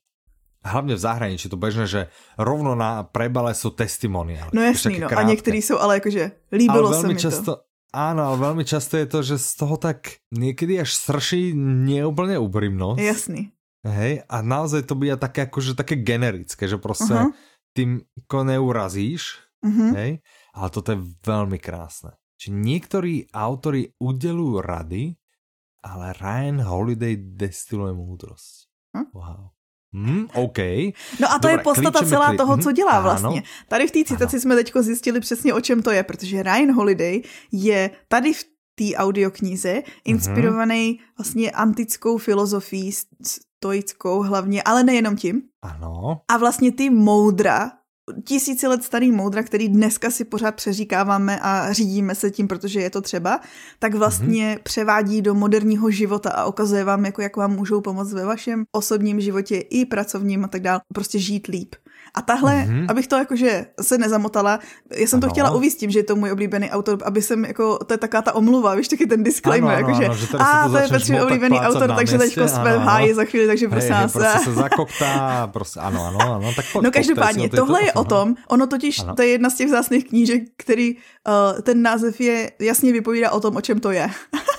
hlavně v zahraničí to bežné, že rovno na prebale jsou testimoniály. No jasný, no. A některý jsou ale jakože líbilo ale se mi často, to. Áno, ale veľmi často je to, že z toho tak niekedy až srší neúplne úprimnosť. Jasný. Hej, a naozaj to bude také akože také generické, že prostě uh -huh. tým ko neurazíš, uh -huh. hej, ale toto je veľmi krásne. Či niektorí autory udelujú rady, ale Ryan Holiday destiluje múdrosť. Hm? Wow. Hmm, OK. No a to Dobre, je podstata celá kli... toho, co mhm, dělá vlastně. Ano. Tady v té citaci ano. jsme teďko zjistili přesně, o čem to je, protože Ryan Holiday je tady v té audioknize inspirovaný mm-hmm. vlastně antickou filozofií, stoickou hlavně, ale nejenom tím. Ano. A vlastně ty moudra, tisíci let starý moudra, který dneska si pořád přeříkáváme a řídíme se tím, protože je to třeba, tak vlastně mm-hmm. převádí do moderního života a ukazuje vám, jako jak vám můžou pomoct ve vašem osobním životě i pracovním a tak dále, prostě žít líp. A tahle, mm-hmm. abych to jakože se nezamotala, já jsem ano. to chtěla uvíct tím, že je to můj oblíbený autor, aby jsem jako, to je taková ta omluva, víš, taky ten disclaimer, ano, ano, jakože, ano, že a to, to je Petřin oblíbený autor, takže teďko jsme v háji za chvíli, takže prosím vás. Prostě se zakoktá, prostě, ano, ano, ano, tak pojď, No každopádně, tohle to, je o tom, ono totiž, to je jedna z těch vzácných knížek, který ten název je, jasně vypovídá o tom, o čem to je.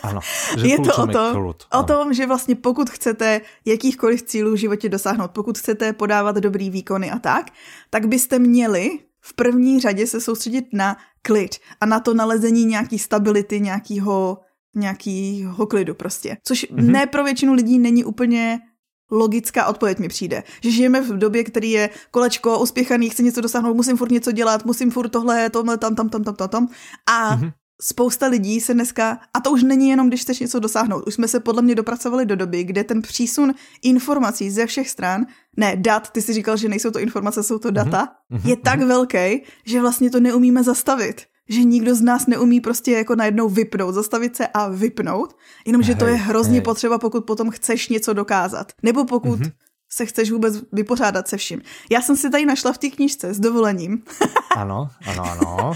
Ano, že je to o tom, o tom, že vlastně pokud chcete jakýchkoliv cílů v životě dosáhnout, pokud chcete podávat dobrý výkony a tak, tak byste měli v první řadě se soustředit na klid a na to nalezení nějaký stability, nějakého nějakýho klidu prostě. Což mm-hmm. ne pro většinu lidí není úplně logická odpověď mi přijde. Že žijeme v době, který je kolečko, uspěchaný, chci něco dosáhnout, musím furt něco dělat, musím furt tohle, tohle, tam, tam, tam, tam, tam, tam. A mm-hmm. spousta lidí se dneska, a to už není jenom, když chceš něco dosáhnout, už jsme se podle mě dopracovali do doby, kde ten přísun informací ze všech stran, ne, dat, ty si říkal, že nejsou to informace, jsou to data, mm-hmm. je tak velký, že vlastně to neumíme zastavit že nikdo z nás neumí prostě jako najednou vypnout, zastavit se a vypnout, jenomže to je hrozně hej. potřeba, pokud potom chceš něco dokázat. Nebo pokud mm-hmm. se chceš vůbec vypořádat se vším. Já jsem si tady našla v té knižce s dovolením. ano, ano, ano.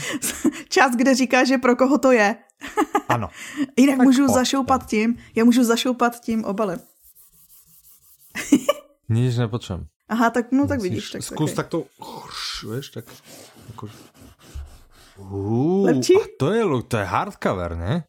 Část, kde říká, že pro koho to je. ano. Jinak tak můžu zašoupat tím, já můžu zašoupat tím obalem. Nic nepočujem. Aha, tak no tak vidíš. Tak, Zkus tak to, víš, tak Uh, Lepší? to je, to je hardcover, ne?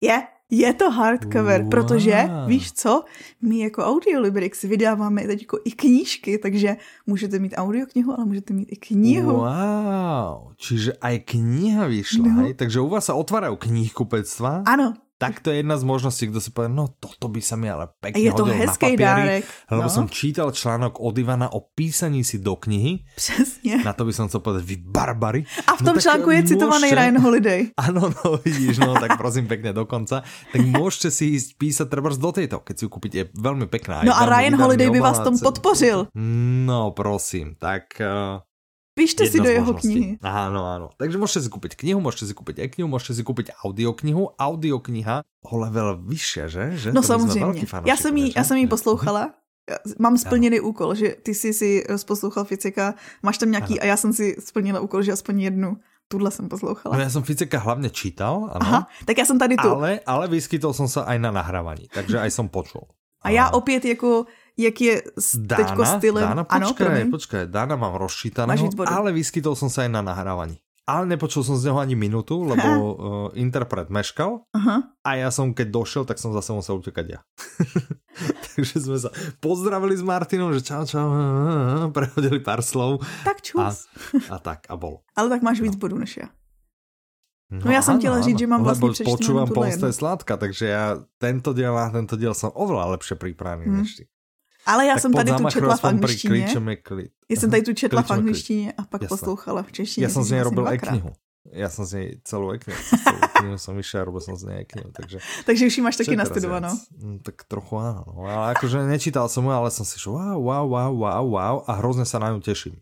Je, je to hardcover, wow. protože víš co, my jako Audiolibrix vydáváme teď jako i knížky, takže můžete mít audioknihu, ale můžete mít i knihu. Wow, čiže aj kniha vyšla, no. hej? takže u vás sa otvárajú knihkupectva? Áno, tak to je jedna z možností, kdo si povie, no toto by sa mi ale pekne je to hodil na papieri, dárek, lebo no. som čítal článok od Ivana o písaní si do knihy. Přesně. Na to by som chcel povedať, vy barbary. A v tom no, článku je citovaný môžete... Ryan Holiday. Áno, no vidíš, no tak prosím pekne dokonca. Tak môžete si ísť písať treba do tejto, keď si ju kúpiť, je veľmi pekná. No a Ryan Holiday by vás tom podpořil. No prosím, tak uh, Píšte si do jeho knihy. Áno, áno. Takže môžete si kúpiť knihu, môžete si kúpiť e-knihu, môžete si kúpiť audioknihu. Audiokniha o level vyššie, že? že? No samozřejmě. Já jsem, jí, já jsem jí poslouchala. Mám splněný ano. úkol, že ty jsi si poslouchal Ficeka, máš tam nějaký ano. a já jsem si splnila úkol, že aspoň jednu tuhle jsem poslouchala. No já jsem Ficeka hlavně čítal, ano. Aha, tak já jsem tady tu. Ale, ale vyskytol jsem se aj na nahrávaní, takže aj jsem počul. A já opět jako jak je teďko stylem... Dána, počkaj, ano, počkaj, Dána mám rozčítaného, ale vyskytol som sa aj na nahrávaní. Ale nepočul som z neho ani minutu, lebo uh, interpret meškal uh-huh. a ja som, keď došel, tak som zase musel utekať ja. Takže sme sa pozdravili s Martinom, že čau, čau, prehodili pár slov. Tak čus. A, a tak, a bol. Ale tak máš víc no. bodů než já. No, no já jsem chtěla říct, že mám vlastně přečtenou Počúvam Pomsta je sladká, takže já tento diel a tento diel jsem oveľa lepšie pripravený hmm. než ty. Ale já tak jsem tady tu četla v angličtině. Já jsem tady tu četla v angličtině a pak Jasne. poslouchala v češtině. Já jsem z něj robil i knihu. Já jsem z něj celou knihu. Celou knihu jsem vyšel robil jsem z něj knihu. Takže, takže už ji máš taky nastudovanou. Mm, tak trochu áno. No, ale akože nečítal jsem ju, ale jsem si šel wow, wow, wow, wow, wow a hrozně se na ňu těším.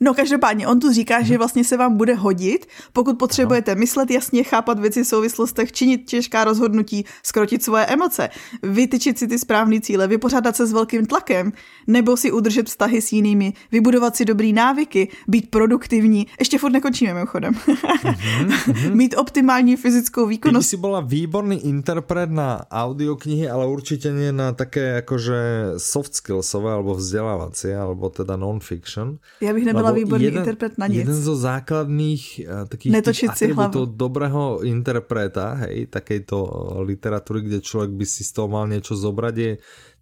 No každopádně, on tu říká, že vlastně se vám bude hodit, pokud potřebujete myslet jasně, chápat věci v souvislostech, činit těžká rozhodnutí, skrotit svoje emoce, vytyčit si ty správné cíle, vypořádat se s velkým tlakem, nebo si udržet vztahy s jinými, vybudovat si dobrý návyky, být produktivní. Ještě furt nekončíme mimochodem. mm-hmm. Mít optimální fyzickou výkonnost. Ty byla výborný interpret na audioknihy, ale určitě nie na také jakože soft skillsové, alebo vzdělávací, alebo teda non-fiction. Já bych nebyla byla výborný jeden, interpret na nic. Jeden zo základných uh, takých Netočit si hlavu. dobrého interpreta, hej, takejto literatúry, kde človek by si z toho mal niečo zobrať, je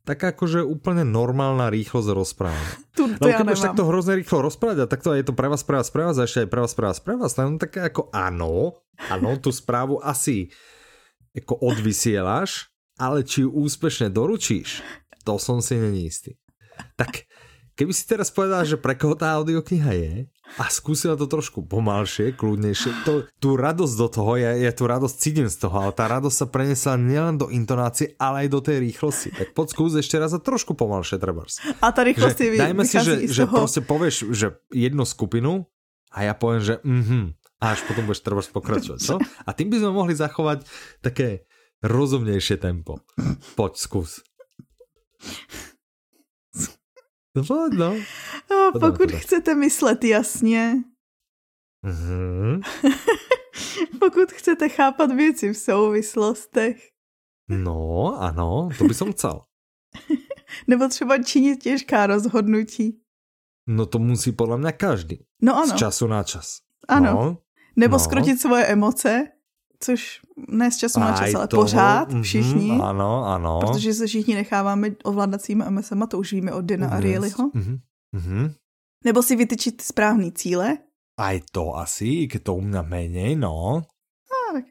tak akože úplne normálna rýchlosť rozprávania. Tu, to ja keď takto hrozne rýchlo rozprávať a takto je to pre vás, pre vás, pre vás a ešte aj pre vás, pre vás, pre vás, no tak ako áno, áno, tú správu asi ako odvysielaš, ale či ju úspešne doručíš, to som si není istý. Tak Keby si teraz povedal, že pre koho tá audiokniha je a skúsila to trošku pomalšie, kľudnejšie, to, tú radosť do toho, ja, ja tú radosť cítim z toho, ale tá radosť sa prenesla nielen do intonácie, ale aj do tej rýchlosti. Tak poď skús ešte raz a trošku pomalšie, trebárs. A tá rýchlosť je Dajme si, že, že proste povieš, že jednu skupinu a ja poviem, že mhm, a až potom budeš trebárs pokračovať, co? A tým by sme mohli zachovať také rozumnejšie tempo. Poď, skús. No no. A pokud teda. chcete myslet jasně, mm-hmm. pokud chcete chápat věci v souvislostech. No, ano, to by som chcel. Nebo třeba činit těžká rozhodnutí. No to musí podle mě každý. No ano. Z času na čas. Ano. No, Nebo no. skrotit svoje emoce což ne z času na čas, ale toho, pořád mhm, všichni. Mm, ano, ano. Protože se všichni necháváme ovládat svými MSM, to už víme od Dina a Rieliho. Mm, mm, Nebo si vytyčit správný cíle. Aj to asi, to u mňa menej, no. A, tak.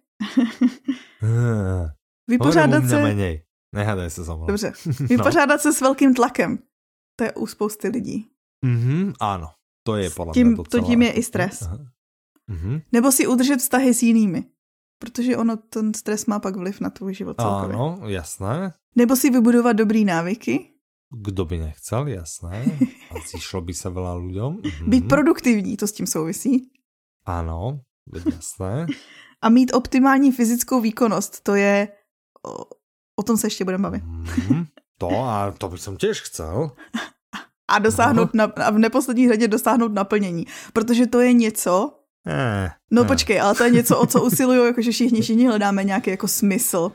Vypořádat se... menej. Nehádaj se mnou. Dobře. Vypořádat no. se s velkým tlakem. To je u spousty lidí. Mhm, áno. To je podle tím, mě docela... To tím je i stres. Mhm. Nebo si udržet vztahy s jinými. Protože ono, ten stres má pak vliv na tvůj život celkově. Ano, jasné. Nebo si vybudovat dobrý návyky. Kdo by nechcel, jasné. A zišlo by se veľa ľuďom. Mhm. Být produktivní, to s tím souvisí. Ano, jasné. A mít optimální fyzickou výkonnost, to je... O, o tom se ještě budeme bavit. Mhm. To a to bych som tiež chcel. A dosáhnout no. na, a v neposlední řadě dosáhnout naplnění. Protože to je něco, Eh, No eh. počkej, ale to je něco, o co usilují, jakože všichni, všichni hledáme nějaký jako smysl.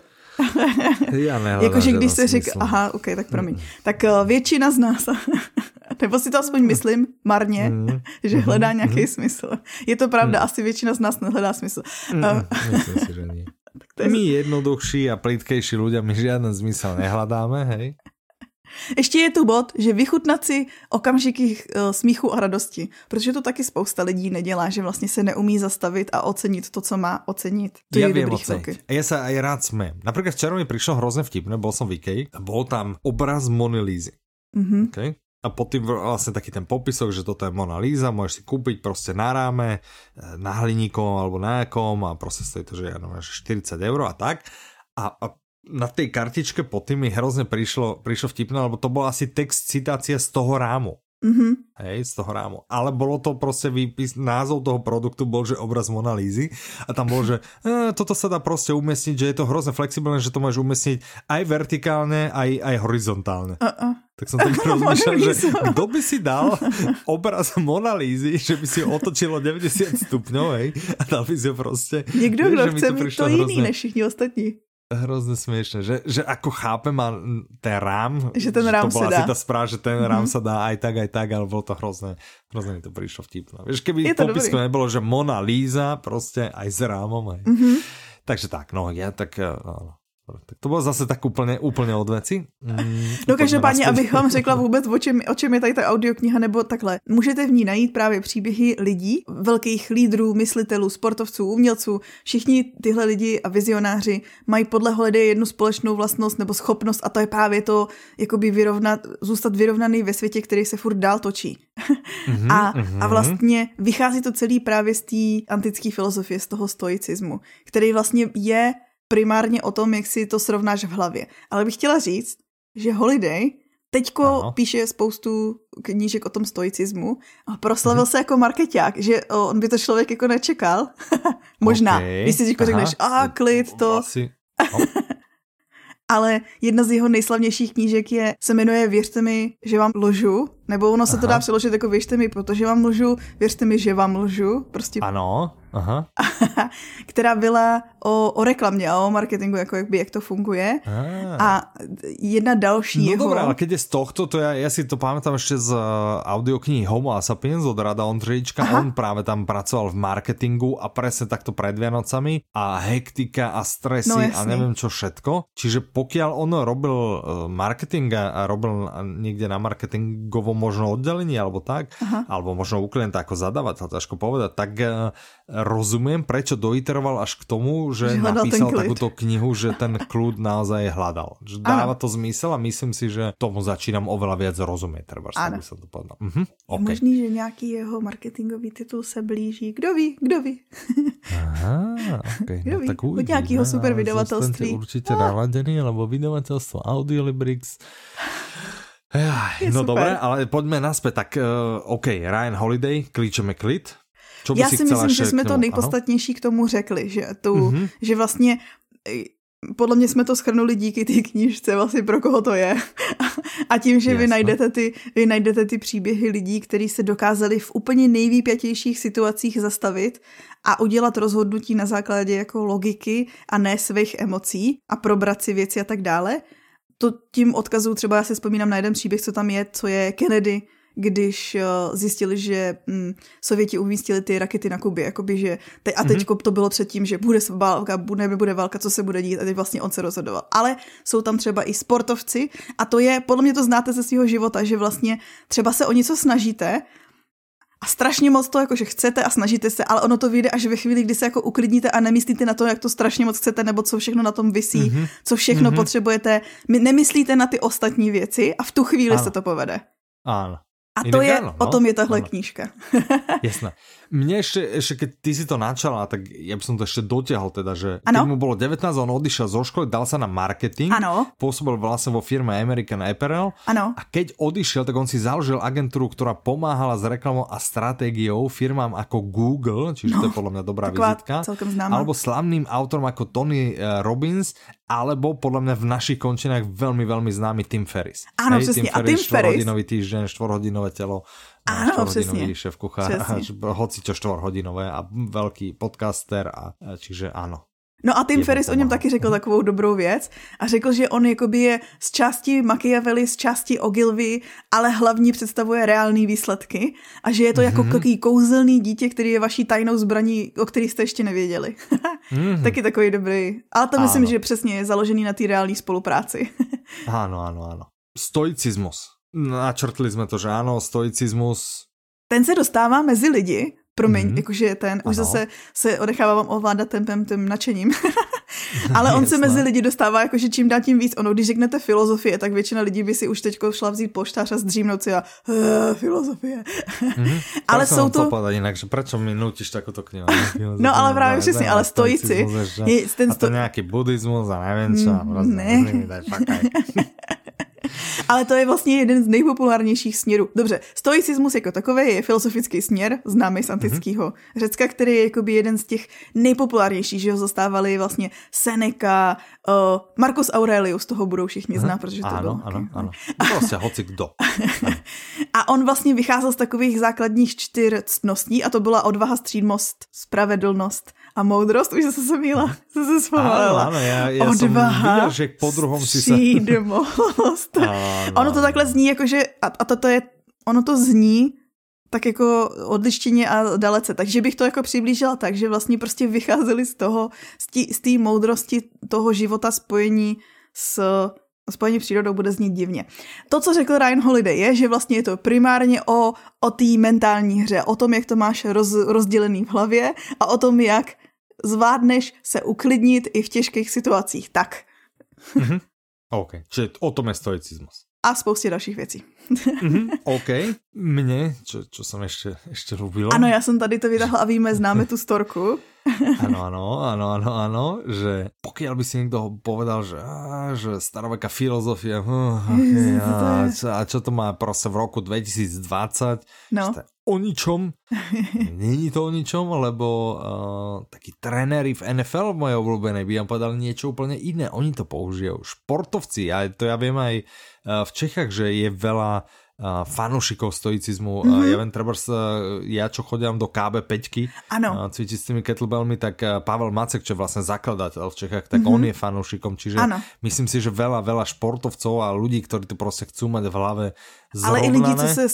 Já Jakože když se říká, aha, ok, tak promiň. Mm. Tak uh, většina z nás, nebo si to aspoň myslím, marně, Mm. že hledá Mhm, nějaký mhm. smysl. Je to pravda, asi většina z nás nehledá smysl. Mm, Uh, Myslím si, že nie. to je- My jednoduchší a plitkejší ľudia, my žiaden zmysel nehľadáme, hej? Ještě je tu bod, že vychutnat si okamžiky uh, smíchu a radosti, protože to taky spousta lidí nedělá, že vlastně se neumí zastavit a ocenit to, co má ocenit. To ja je viem dobrý oceniť. A ja sa aj rád smejem. Napríklad včera mi prišlo hrozne vtipné, bol som v Ikei a bol tam obraz Mony Lízy. Mhm. Okay? A pod tým vlastne taký ten popisok, že toto je Mona Lisa, môžeš si kúpiť proste na ráme, e, na hliníkom alebo na jakom a proste stojí to, že ja neviem, že 40 eur a tak. A, a na tej kartičke pod tým mi hrozne prišlo, prišlo vtipné, lebo to bol asi text citácie z toho rámu. Mhm. Hej, z toho rámu. Ale bolo to proste výpis, názov toho produktu bol, že obraz Mona Lízy a tam bol, že e, toto sa dá proste umiestniť, že je to hrozne flexibilné, že to môžeš umiestniť aj vertikálne, aj, aj horizontálne. Uh-uh. Tak som tak rozmýšľal, že kto by si dal obraz Mona Lízy, že by si ho otočilo 90 stupňov, hej, a dal by si ho proste... Někdo, kdo chce to mít to jiný hrozne- než všichni ostatní. Hrozne smiešne, že, že ako chápem a ten rám, Že ten rám to bola asi dá. tá správa, že ten rám sa dá aj tak, aj tak, ale bolo to hrozné, hrozne mi to prišlo vtipné. Vieš, keby popisku dobrý. nebolo, že Mona Líza, proste aj s rámom, aj. Mhm. Takže tak, no ja tak, eh, no, tak to bylo zase tak úplně, úplně od věci. Mm, No každopádně, abych vám řekla vůbec, o čem, o čem je tady ta audiokniha, nebo takhle. Můžete v ní najít právě příběhy lidí, velkých lídrů, myslitelů, sportovců, umělců. Všichni tyhle lidi a vizionáři mají podle Holiday jednu společnou vlastnost nebo schopnost a to je právě to, jakoby vyrovnat, zůstat vyrovnaný ve světě, který se furt dál točí. Mhm, a, mhm. a vlastně vychází to celý právě z té antické filozofie, z toho stoicismu, který vlastně je primárně o tom, jak si to srovnáš v hlavě. Ale bych chtěla říct, že Holiday teďko Ano. píše spoustu knížek o tom stoicismu a proslavil se jako marketák, že on by to člověk jako nečekal. Možná. OK, Když si teďko řekneš, a klid, to, Asi, no, ale jedna z jeho nejslavnějších knížek je, se jmenuje Věřte mi, že vám lžu, nebo ono se to Aha. dá přeložit jako Věřte mi, protože vám lžu, věřte mi, že vám lžu, prostě, ano, aha. která byla o, o reklamě a o marketingu, jako jak, by, jak to funguje. Ah. A jedna další No jeho... dobré, ale keď je z tohto, to ja, ja si to pamätám ešte z uh, audioknihy Homo a Sapiens od Rada Ondřejička. Aha. On práve tam pracoval v marketingu a presne takto pred Vianocami a hektika a stresy No, a neviem čo všetko. Čiže pokiaľ on robil uh, marketing a robil niekde na marketingovom možno oddelení alebo tak, Aha. alebo možno u klienta ako zadavateľ, ťažko povedať, tak uh, rozumiem, prečo doiteroval až k tomu, že, Že napísal takúto knihu, že ten kľud naozaj hľadal. Že dáva to zmysel a myslím si, že tomu začínam oveľa viac rozumieť, treba, že Ano. som to povedal. Mhm, Je OK. možný, že nějaký jeho marketingový titul se blíží. Kdo ví, kdo ví. Aha, okay. Kdo no, ví, tak od uvidíme, nějakého super vydavatelství. Určite naladený, lebo vydavateľstvo Audiolibrix Je no super. dobré, ale poďme naspäť. Tak uh, OK, Ryan Holiday, klíčeme klid. Čo by Já si si myslím, že jsme to nejpodstatnější k tomu řekli, že, tu, Mhm. že vlastně eh, podle mě jsme to schrnuli díky té knížce, vlastně pro koho to je. A tím, že vy najdete, ty, vy najdete ty příběhy lidí, kteří se dokázali v úplně nejvýpjatějších situacích zastavit a udělat rozhodnutí na základě jako logiky a ne svých emocí a probrat si věci a tak dále. To tím odkazu třeba já si vzpomínám na jeden příběh, co tam je, co je Kennedy, když eh, zjistili, že hm, Sověti umístili ty rakety na Kubě, jakoby, že te, a teď to bylo předtím, že bude válka, bude, nebude válka, co se bude dít a teď vlastně on se rozhodoval. Ale jsou tam třeba i sportovci a to je, podle mě to znáte ze svého života, že vlastně třeba se o něco snažíte a strašně moc to jakože chcete a snažíte se, ale ono to vyjde až ve chvíli, kdy se jako uklidníte a nemyslíte na to, jak to strašně moc chcete, nebo co všechno na tom visí, mm-hmm. co všechno mm-hmm. potřebujete. Nemyslíte na ty ostatní věci a v tu chvíli ano. se to povede. Ano. A to je, no? o tom je tahle ano. knížka. Jasné. Mne ešte, ešte, keď ty si to načala, tak ja by som to ešte dotiahol teda, že ano? keď mu bolo 19, on odišiel zo školy, dal sa na marketing, ano. pôsobil vlastne vo firme American Apparel ano. a keď odišiel, tak on si založil agentúru, ktorá pomáhala s reklamou a stratégiou firmám ako Google, čiže no, to je podľa mňa dobrá vizitka, alebo slavným autorom ako Tony eh, Robbins, alebo podľa mňa v našich končinách veľmi, veľmi známy Tim Ferris. Áno, přesně. Tim Ferris, a Tim Ferris... štvorhodinový týždeň, štvorhodinové telo Áno, přesně. šéf kuchár, hoci čo štvorhodinové a veľký podcaster, a, čiže áno. No a Tim Ferris o něm taky řekl takovou dobrou věc a řekl, že on jakoby je z části Machiavelli, z části Ogilvy, ale hlavní představuje reální výsledky a že je to mm-hmm. jako mhm. takový kouzelný dítě, který je vaší tajnou zbraní, o který jste ještě nevěděli. mm-hmm. Taky takový dobrý. Ale to myslím, ano. že přesně je založený na té reální spolupráci. ano, ano, ano. Stoicismus. Načrtli jsme to, že ano, stoicismus. Ten se dostává mezi lidi, promiň, mm-hmm. jakože ten, už ano. zase se odechávám ovládat tempem, tím nadšením. Ale on se mezi lidi dostává jakože čím dál tím víc. Ono, když řeknete filozofie, tak většina lidí by si už teď šla vzít poštář a zdřímnout si a uh, filozofie. Mm-hmm. ale jsou to... Povedať jinak, že proč mi nutíš takovou knihu? no ale právě přesně, ale stojíci. Je, ten sto... A to nějaký buddhismus a nevím co. Mm, ne. Ale to je vlastně jeden z nejpopulárnějších směrů. Dobře, stoicismus jako takový je filozofický směr, známý z antického mm-hmm. Řecka, který je jakoby jeden z těch nejpopulárnějších, že ho zastávali vlastně Seneca, uh, Marcus Aurelius, toho budou všichni znát, protože to ano, byl. Ano, ano, ano. Prostě hoci kdo. a on vlastně vycházel z takových základních čtyř ctností a to byla odvaha, střídmost, spravedlnost a moudrost, už se míla, se se zpomalila. Ano, ano, já, já Odvaha, jsem viděl, že po druhom si se... ono to takhle zní, jakože, a, a toto je, ono to zní tak jako odlištěně a dalece. Takže bych to jako přiblížila tak, že vlastně prostě vycházeli z toho, z té moudrosti toho života spojení s spojení přírodou bude znít divně. To, co řekl Ryan Holiday, je, že vlastně je to primárně o, o té mentální hře, o tom, jak to máš roz, rozdělený v hlavě a o tom, jak zvládneš se uklidnit i v těžkých situacích. Tak. Mm-hmm. OK, čiže o tom je stoicismus. A spoustě dalších věcí. Mm-hmm, OK. Mně, čo, čo jsem ještě, ještě lubil. Ano, já jsem tady to vytáhla a víme, známe tu storku. Ano, ano, ano, ano, ano, že pokiaľ by si někdo povedal, že, á, že staroveká filozofie, uh, okay, a, a čo to má prostě v roku 2020, no. že o ničom. Není to o ničom, lebo uh, takí trenéri v NFL moje obľúbené by vám povedali niečo úplne iné. Oni to použijú. Športovci, a to ja viem aj uh, v Čechách, že je veľa uh, fanúšikov stoicizmu. Mm-hmm. Uh, ja viem, treba uh, ja čo chodím do KB 5 uh, cvičiť s tými kettlebellmi, tak uh, Pavel Macek, čo je vlastne zakladateľ v Čechách, tak mm-hmm. on je fanúšikom. Čiže ano. myslím si, že veľa, veľa športovcov a ľudí, ktorí to prostě chcú mať v hlave zrovnané. Ale i lidi, co se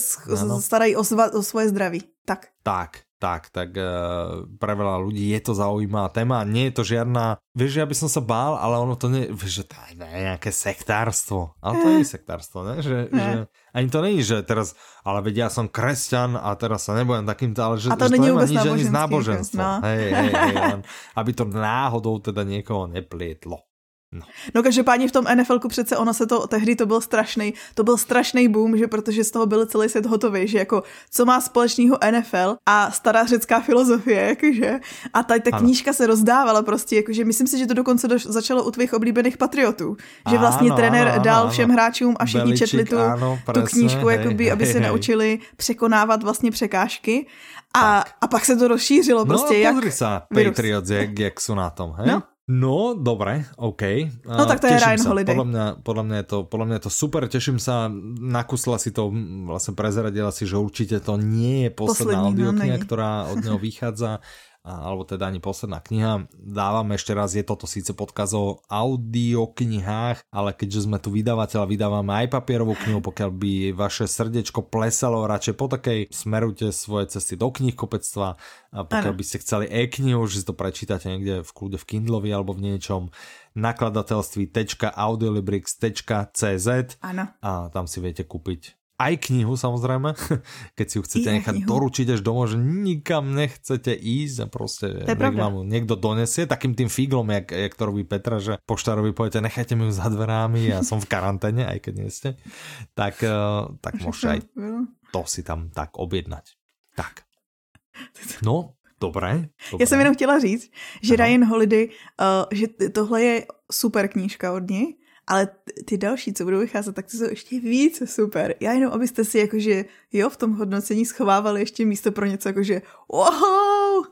starají o, sva, o svoje zdraví. Tak. Tak, tak, tak uh, pre veľa ľudí je to zaujímavá téma. Nie je to žiadna, vieš, ja by som sa bál, ale ono to nie, vieš, že to je nejaké sektárstvo. Ale to nie je sektárstvo, ne? Že, ne. že ani to není, že teraz, ale veď ja som kresťan a teraz sa nebudem takýmto, ale že, a to, že to nemá nič ani z náboženstva. No. Hej, hej, hej, len, aby to náhodou teda niekoho neplietlo. No. no každopádně v tom NFLku přece ono se to, tehdy to byl strašný, to byl strašný boom, že protože z toho byl celý svět hotový, že jako co má společného NFL a stará řecká filozofie, jakože. A tady ta knížka se rozdávala prostě, jakože myslím si, že to dokonce do, začalo u tvých oblíbených patriotů, že vlastně ano, trenér ano, dal ano, všem hráčům a všichni Beličik, četli tu, ano, presne, tu knížku, hej, jakoby, hej, aby hej, se hej. naučili překonávat vlastně překážky. A, a pak se to rozšířilo prostě no, jak... No, sa, Patriots, jak, jak jsou na tom, hej? No, No, dobre, OK. No tak to je Ryan sa. Holiday. Podľa mňa, podľa, mňa je to, podľa mňa je to super, teším sa, nakusla si to, vlastne prezradila si, že určite to nie je posledná no, audiokniha, ktorá od neho vychádza alebo teda ani posledná kniha. Dávam ešte raz, je toto síce podkaz o audioknihách, ale keďže sme tu vydavateľ, vydávame aj papierovú knihu, pokiaľ by vaše srdečko plesalo radšej po takej, smerujte svoje cesty do knihkopectva, a pokiaľ ano. by ste chceli e-knihu, že si to prečítate niekde v kľude v Kindlovi alebo v niečom, nakladatelství.audiolibrix.cz a tam si viete kúpiť aj knihu samozrejme, keď si ju chcete I nechať knihu. doručiť až domov, že nikam nechcete ísť a proste nech vám niekto donesie, takým tým figlom, jak, jak to robí Petra, že poštárovi poviete, nechajte mi ju za dverami a som v karanténe, aj keď nie ste, tak, uh, tak môžete aj to si tam tak objednať. Tak. No, dobré. dobré. Já jsem jenom chtěla říct, že Aha. Ryan Holiday, uh, že tohle je super knížka od něj, ale ty další, co budou vycházet, tak to jsou ještě víc super. Já jenom, abyste si jakože, jo, v tom hodnocení schovávali ještě místo pro něco jakože wow.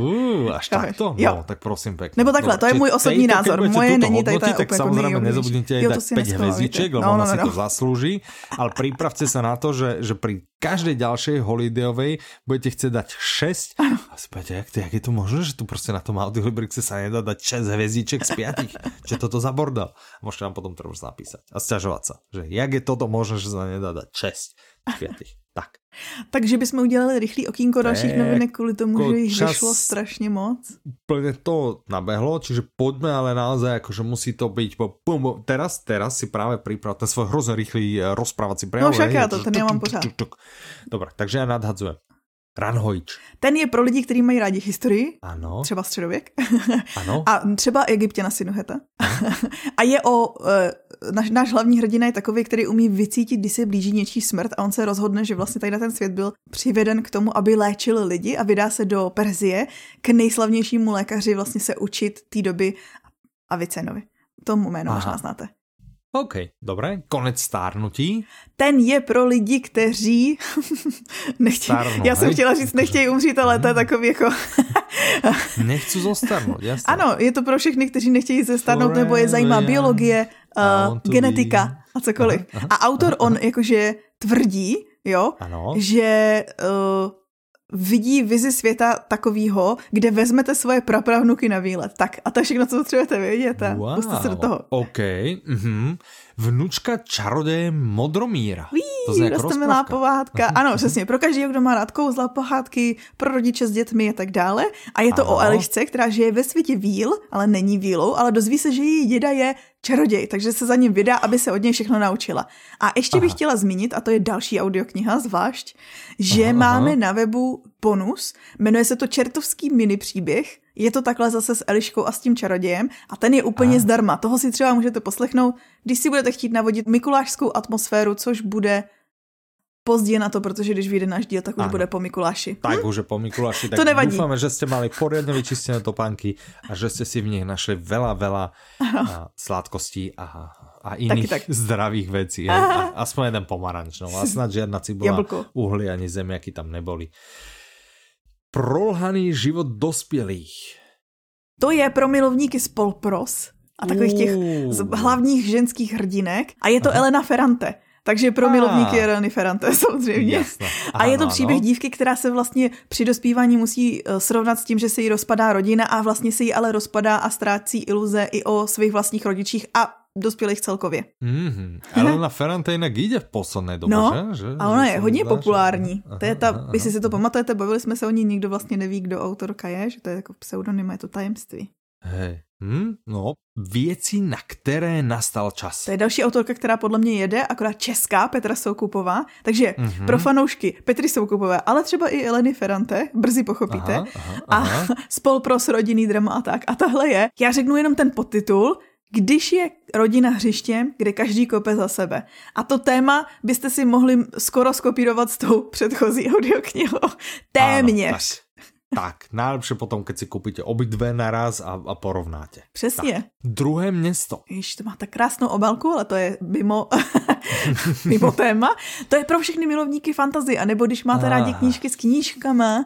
Uh, až takto? Jo. No, tak prosím pěkně. Nebo takhle, to je můj osobní názor. Moje není tady ta tak samozřejmě nezabudnite dát 5 hvězdiček, lebo no, no, ona no, si no. to zaslúži, ale pripravte sa na to, že, že pri každej ďalšej holidayovej budete chcieť dať 6 ano. a spáte, jak, to, jak je to možné, že tu prostě na tom audiolibrixe sa nedá dať 6 hvězdiček z 5? Čo toto za bordel? Môžete nám potom treba napísať a sťažovať sa, že jak je toto možné, že sa nedá dať 6 z 5. Tak. Takže bychom udělali rychlý okýnko dalších novinek kvůli tomu, že jich čas... vyšlo strašně moc. Plně to nabehlo, čiže pojďme ale naozaj, jakože musí to být po, pum, teraz, teraz si právě připrav ten svoj hrozně rychlý eh, rozprávací prejav. No však já to, ten já mám pořád. Dobré, takže já nadhadzujem. Ranhojč. Ten je pro lidi, kteří mají rádi historii, ano. třeba středověk, ano. a třeba Egyptěna Sinuheta. a je o, e, naš, náš hlavní hrdina je takový, který umí vycítit, když se blíží něčí smrt a on se rozhodne, že vlastně tady na ten svět byl přiveden k tomu, aby léčil lidi a vydá se do Perzie k nejslavnějšímu lékaři vlastně se učit té doby Avicenovi. Tomu jméno Aha. možná znáte. OK, dobré. Konec stárnutí. Ten je pro lidi, kteří nechtějí, Starnou, já jsem hej? chtěla říct, nechtějí umřít, ale to je hmm. takový jako... Nechci zostarnout, jasně. Ano, je to pro všechny, kteří nechtějí zestarnout, nebo je zajímá biologie, uh, genetika be... a cokoliv. Aha, aha, a autor, aha, on jakože tvrdí, jo, ano. že uh, vidí vizi světa takového, kde vezmete svoje prapravnuky na výlet. Tak a to je všechno, co potřebujete vědět a wow. puste se do toho. OK. Mm-hmm. Vnučka čaroděje Modromíra. Ví, to zní jako milá pohádka. Ano, přesně. Pro každého, kdo má rád kouzla, pohádky, pro rodiče s dětmi a tak dále. A je to ano. o Elišce, která žije ve světě víl, ale není vílou, ale dozví se, že její děda je čaroděj, takže se za ním vydá, aby se od něj všechno naučila. A ještě aha. bych chtěla zmínit, a to je další audiokniha zvlášť, že aha, máme aha. na webu bonus, jmenuje se to Čertovský mini příběh, je to takhle zase s Eliškou a s tím čarodějem a ten je úplně aha. zdarma. Toho si třeba můžete poslechnout, když si budete chtít navodit mikulášskou atmosféru, což bude pozdě na to, protože když vyjde náš díl, tak už ano. bude po Mikuláši. Tak hm? už je po Mikuláši. Tak to nevadí. Dúfame, že ste mali poriadne vyčistené topánky a že ste si v nich našli veľa, veľa a, sladkostí a, a iných tak, tak. zdravých vecí. A, aspoň jeden pomaranč. No, a snad žiadna cibula, Jablko. uhly ani zemiaky tam neboli. Prolhaný život dospělých. To je pro milovníky spolpros a takových těch hlavních ženských hrdinek. A je to Aha. Elena Ferrante. Takže pro milovníky je Ferrante samozřejmě. Jasne. Aha, a je to no, příběh no. dívky, která se vlastně při dospívání musí eh, srovnat s tím, že se jí rozpadá rodina a vlastně se jí ale rozpadá a ztrácí iluze i o svých vlastních rodičích a dospělých celkově. Mm-hmm. Elena Ferrante jinak jde v posledné době, no, že? a ona je hodně populární. Aha, to je ta, aha, jestli si to pamatujete, bavili jsme se o ní, nikdo vlastně neví, kdo autorka je, že to je jako pseudonym, je to tajemství. Hej, hm, no, věci, na které nastal čas. To je další autorka, která podle mě jede, akorát česká, Petra Soukupová. Takže mm-hmm. pro fanoušky Petry Soukupové, ale třeba i Eleny Ferrante, brzy pochopíte. Aha, aha, aha. A spolpros rodinný drama a tak. A tahle je, já řeknu jenom ten podtitul, když je rodina hřištěm, kde každý kope za sebe. A to téma byste si mohli skoro skopírovat s tou předchozí audioknihou. Téměř. Ano, tak, najlepšie potom, keď si kúpite obidve naraz a, a porovnáte. Přesně. Tak, druhé město. Jež to má tak krásnou obálku, ale to je mimo, mimo téma. To je pro všechny milovníky fantazy, a nebo když máte ah. rádi knížky s knížkama.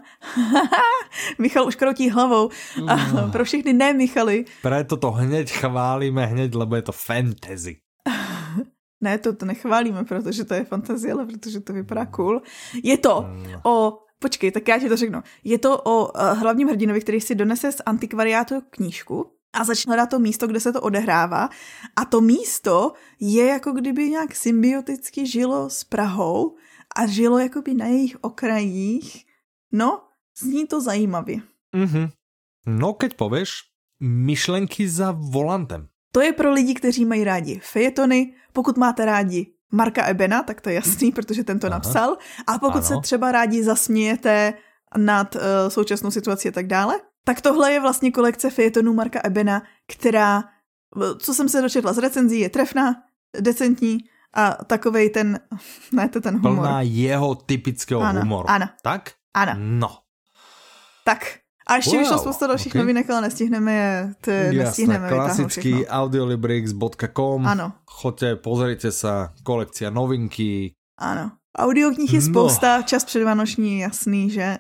Michal už krotí hlavou. A mm. pro všechny ne Michaly. Preto to hned chválíme, hned, lebo je to fantasy. Ne, to, to nechválíme, protože to je fantazie, ale protože to vypadá cool. Je to mm. o Počkej, tak já ti to řeknu. Je to o uh, hlavním hrdinovi, který si donese z antikvariátu knížku a začne hledat to místo, kde se to odehrává. A to místo je jako kdyby nějak symbioticky žilo s Prahou a žilo jakoby na jejich okrajích. No, zní to zajímavě. Mm-hmm. No, keď pověš, myšlenky za volantem. To je pro lidi, kteří mají rádi fejetony, pokud máte rádi Marka Ebena, tak to je jasný, protože ten to Aha. napsal. A pokud ano. se třeba rádi zasmějete nad uh, současnou situací a tak dále, tak tohle je vlastně kolekce fejetonů Marka Ebena, která, co jsem se dočetla z recenzí, je trefná, decentní a takovej ten, ne to ten humor. Plná jeho typického ano, humoru. Ano. Tak? Ano. No. Tak, a ještě wow, vyšlo spousta dalších okay. novinek, ale nestihneme je, ty Jasné, nestihneme klasický audiolibrix.com. Ano. Choďte, pozrite sa, kolekcia novinky. Ano. Audioknih je no. spousta, no. čas předvánoční, jasný, že?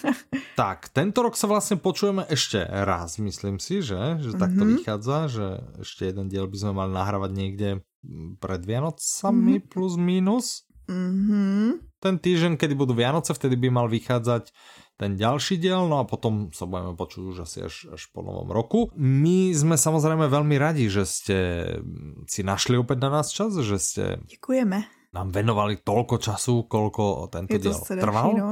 tak, tento rok sa vlastne počujeme ešte raz, myslím si, že? Že takto mm -hmm. vychádza, že ešte jeden diel by sme mali nahrávať niekde pred Vianocami mm -hmm. plus minus. Mm -hmm. Ten týždeň, kedy budú Vianoce, vtedy by mal vychádzať ten ďalší diel, no a potom sa budeme počuť už asi až, až po novom roku. My sme samozrejme veľmi radi, že ste si našli opäť na nás čas, že ste... Děkujeme nám venovali toľko času, koľko tento diel trval. No.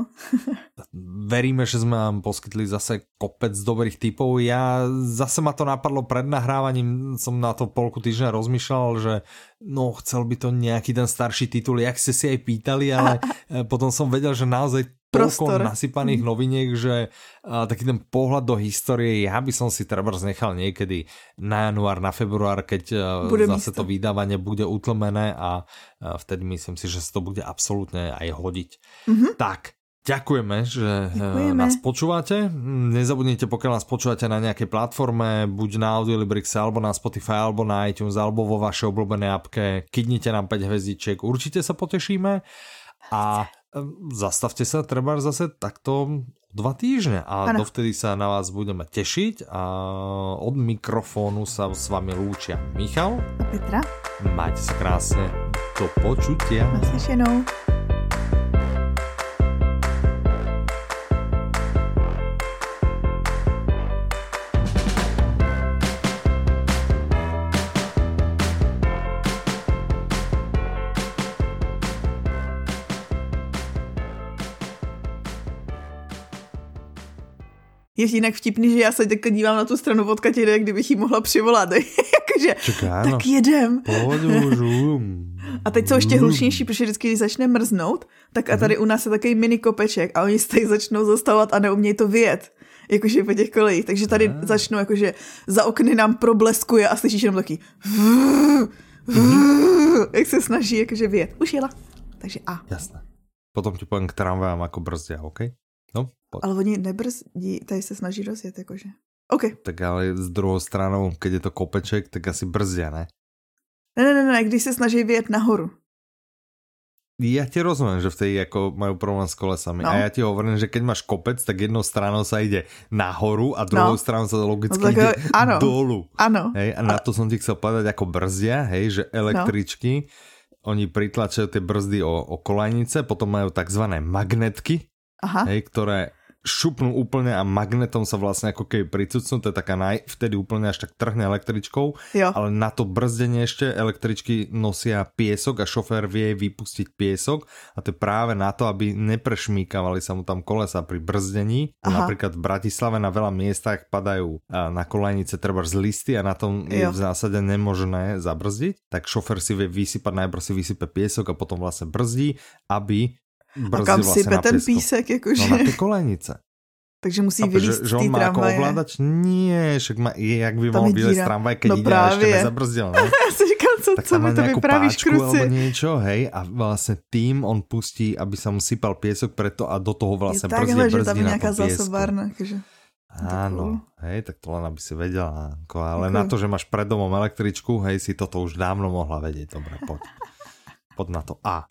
Veríme, že sme vám poskytli zase kopec dobrých typov. Ja zase ma to napadlo pred nahrávaním, som na to polku týždňa rozmýšľal, že no chcel by to nejaký ten starší titul, jak ste si aj pýtali, ale potom som vedel, že naozaj toľko nasypaných mhm. noviniek, že uh, taký ten pohľad do histórie, ja by som si treba nechal niekedy na január, na február, keď uh, zase místo. to vydávanie bude utlmené a uh, vtedy myslím si, že sa to bude absolútne aj hodiť. Mm-hmm. Tak, Ďakujeme, že Ďakujeme. nás počúvate. Nezabudnite, pokiaľ nás počúvate na nejakej platforme, buď na Audiolibrixe, alebo na Spotify, alebo na iTunes, alebo vo vašej obľúbenej apke, kydnite nám 5 hvezdičiek, určite sa potešíme. A zastavte sa treba zase takto dva týždne a ano. dovtedy sa na vás budeme tešiť a od mikrofónu sa s vami lúčia Michal a Petra. Majte sa krásne. Do počutia. Naslyšenou. Je jinak vtipný, že já se teďka dívám na tu stranu od Katěry, kdybych jí mohla přivolat. Jakože, tak jedem. a teď jsou ještě hlučnější, protože vždycky, když začne mrznout, tak a tady u nás je takový mini kopeček a oni se tady začnou zastavovat a neumějí to vyjet jakože po těch kolejích. Takže tady a. začnou jakože za okny nám probleskuje a slyšíš jenom taky jak se snaží jakože vyjet. Už jela. Takže A. Jasné. Potom ti povím k tramvajám jako brzdě, OK? No, pojď. Ale oni nebrzdí, tady se snaží rozjet, jakože. OK. Tak ale s druhou stranou, keď je to kopeček, tak asi brzdí, ne? Ne, ne, ne, ne, když se snaží vyjet nahoru. Ja ti rozumiem, že v tej ako majú problém s kolesami. No. A ja ti hovorím, že keď máš kopec, tak jednou stranou sa ide nahoru a druhou no. stranou sa logicky no, ide áno. dolu. Áno. Hej, a na to som ti chcel povedať ako brzdia, hej, že električky, no. oni pritlačajú tie brzdy o, o kolajnice, potom majú tzv. magnetky, Aha. Hej, ktoré šupnú úplne a magnetom sa vlastne ako keby pricucnú, to je taká naj, vtedy úplne až tak trhne električkou, jo. ale na to brzdenie ešte električky nosia piesok a šofér vie vypustiť piesok a to je práve na to, aby neprešmíkavali sa mu tam kolesa pri brzdení. Aha. Napríklad v Bratislave na veľa miestach padajú na kolajnice treba z listy a na tom jo. je v zásade nemožné zabrzdiť, tak šofér si vie vysypať, najprv si vysype piesok a potom vlastne brzdí, aby a kam sype ten písek, jakože? No na ty kolejnice. Takže musí vylíst že, že on má jako ovládač? Nie, však má, jak by mohl vylíst tramvaj, keď no ide a ešte nezabrzdil, ne? Já si říkal, co, tak co mi to vypravíš, kruci? niečo, hej, a vlastne tým on pustí, aby sa mu sypal piesok preto a do toho vlastne brzdí, brzdí že tam je nejaká zásobárna, akože. Áno, hej, tak to len aby si vedela, ako, ale Děkuji. na to, že máš pred domom električku, hej, si toto už dávno mohla vedieť, dobre, poď. Poď na to. A.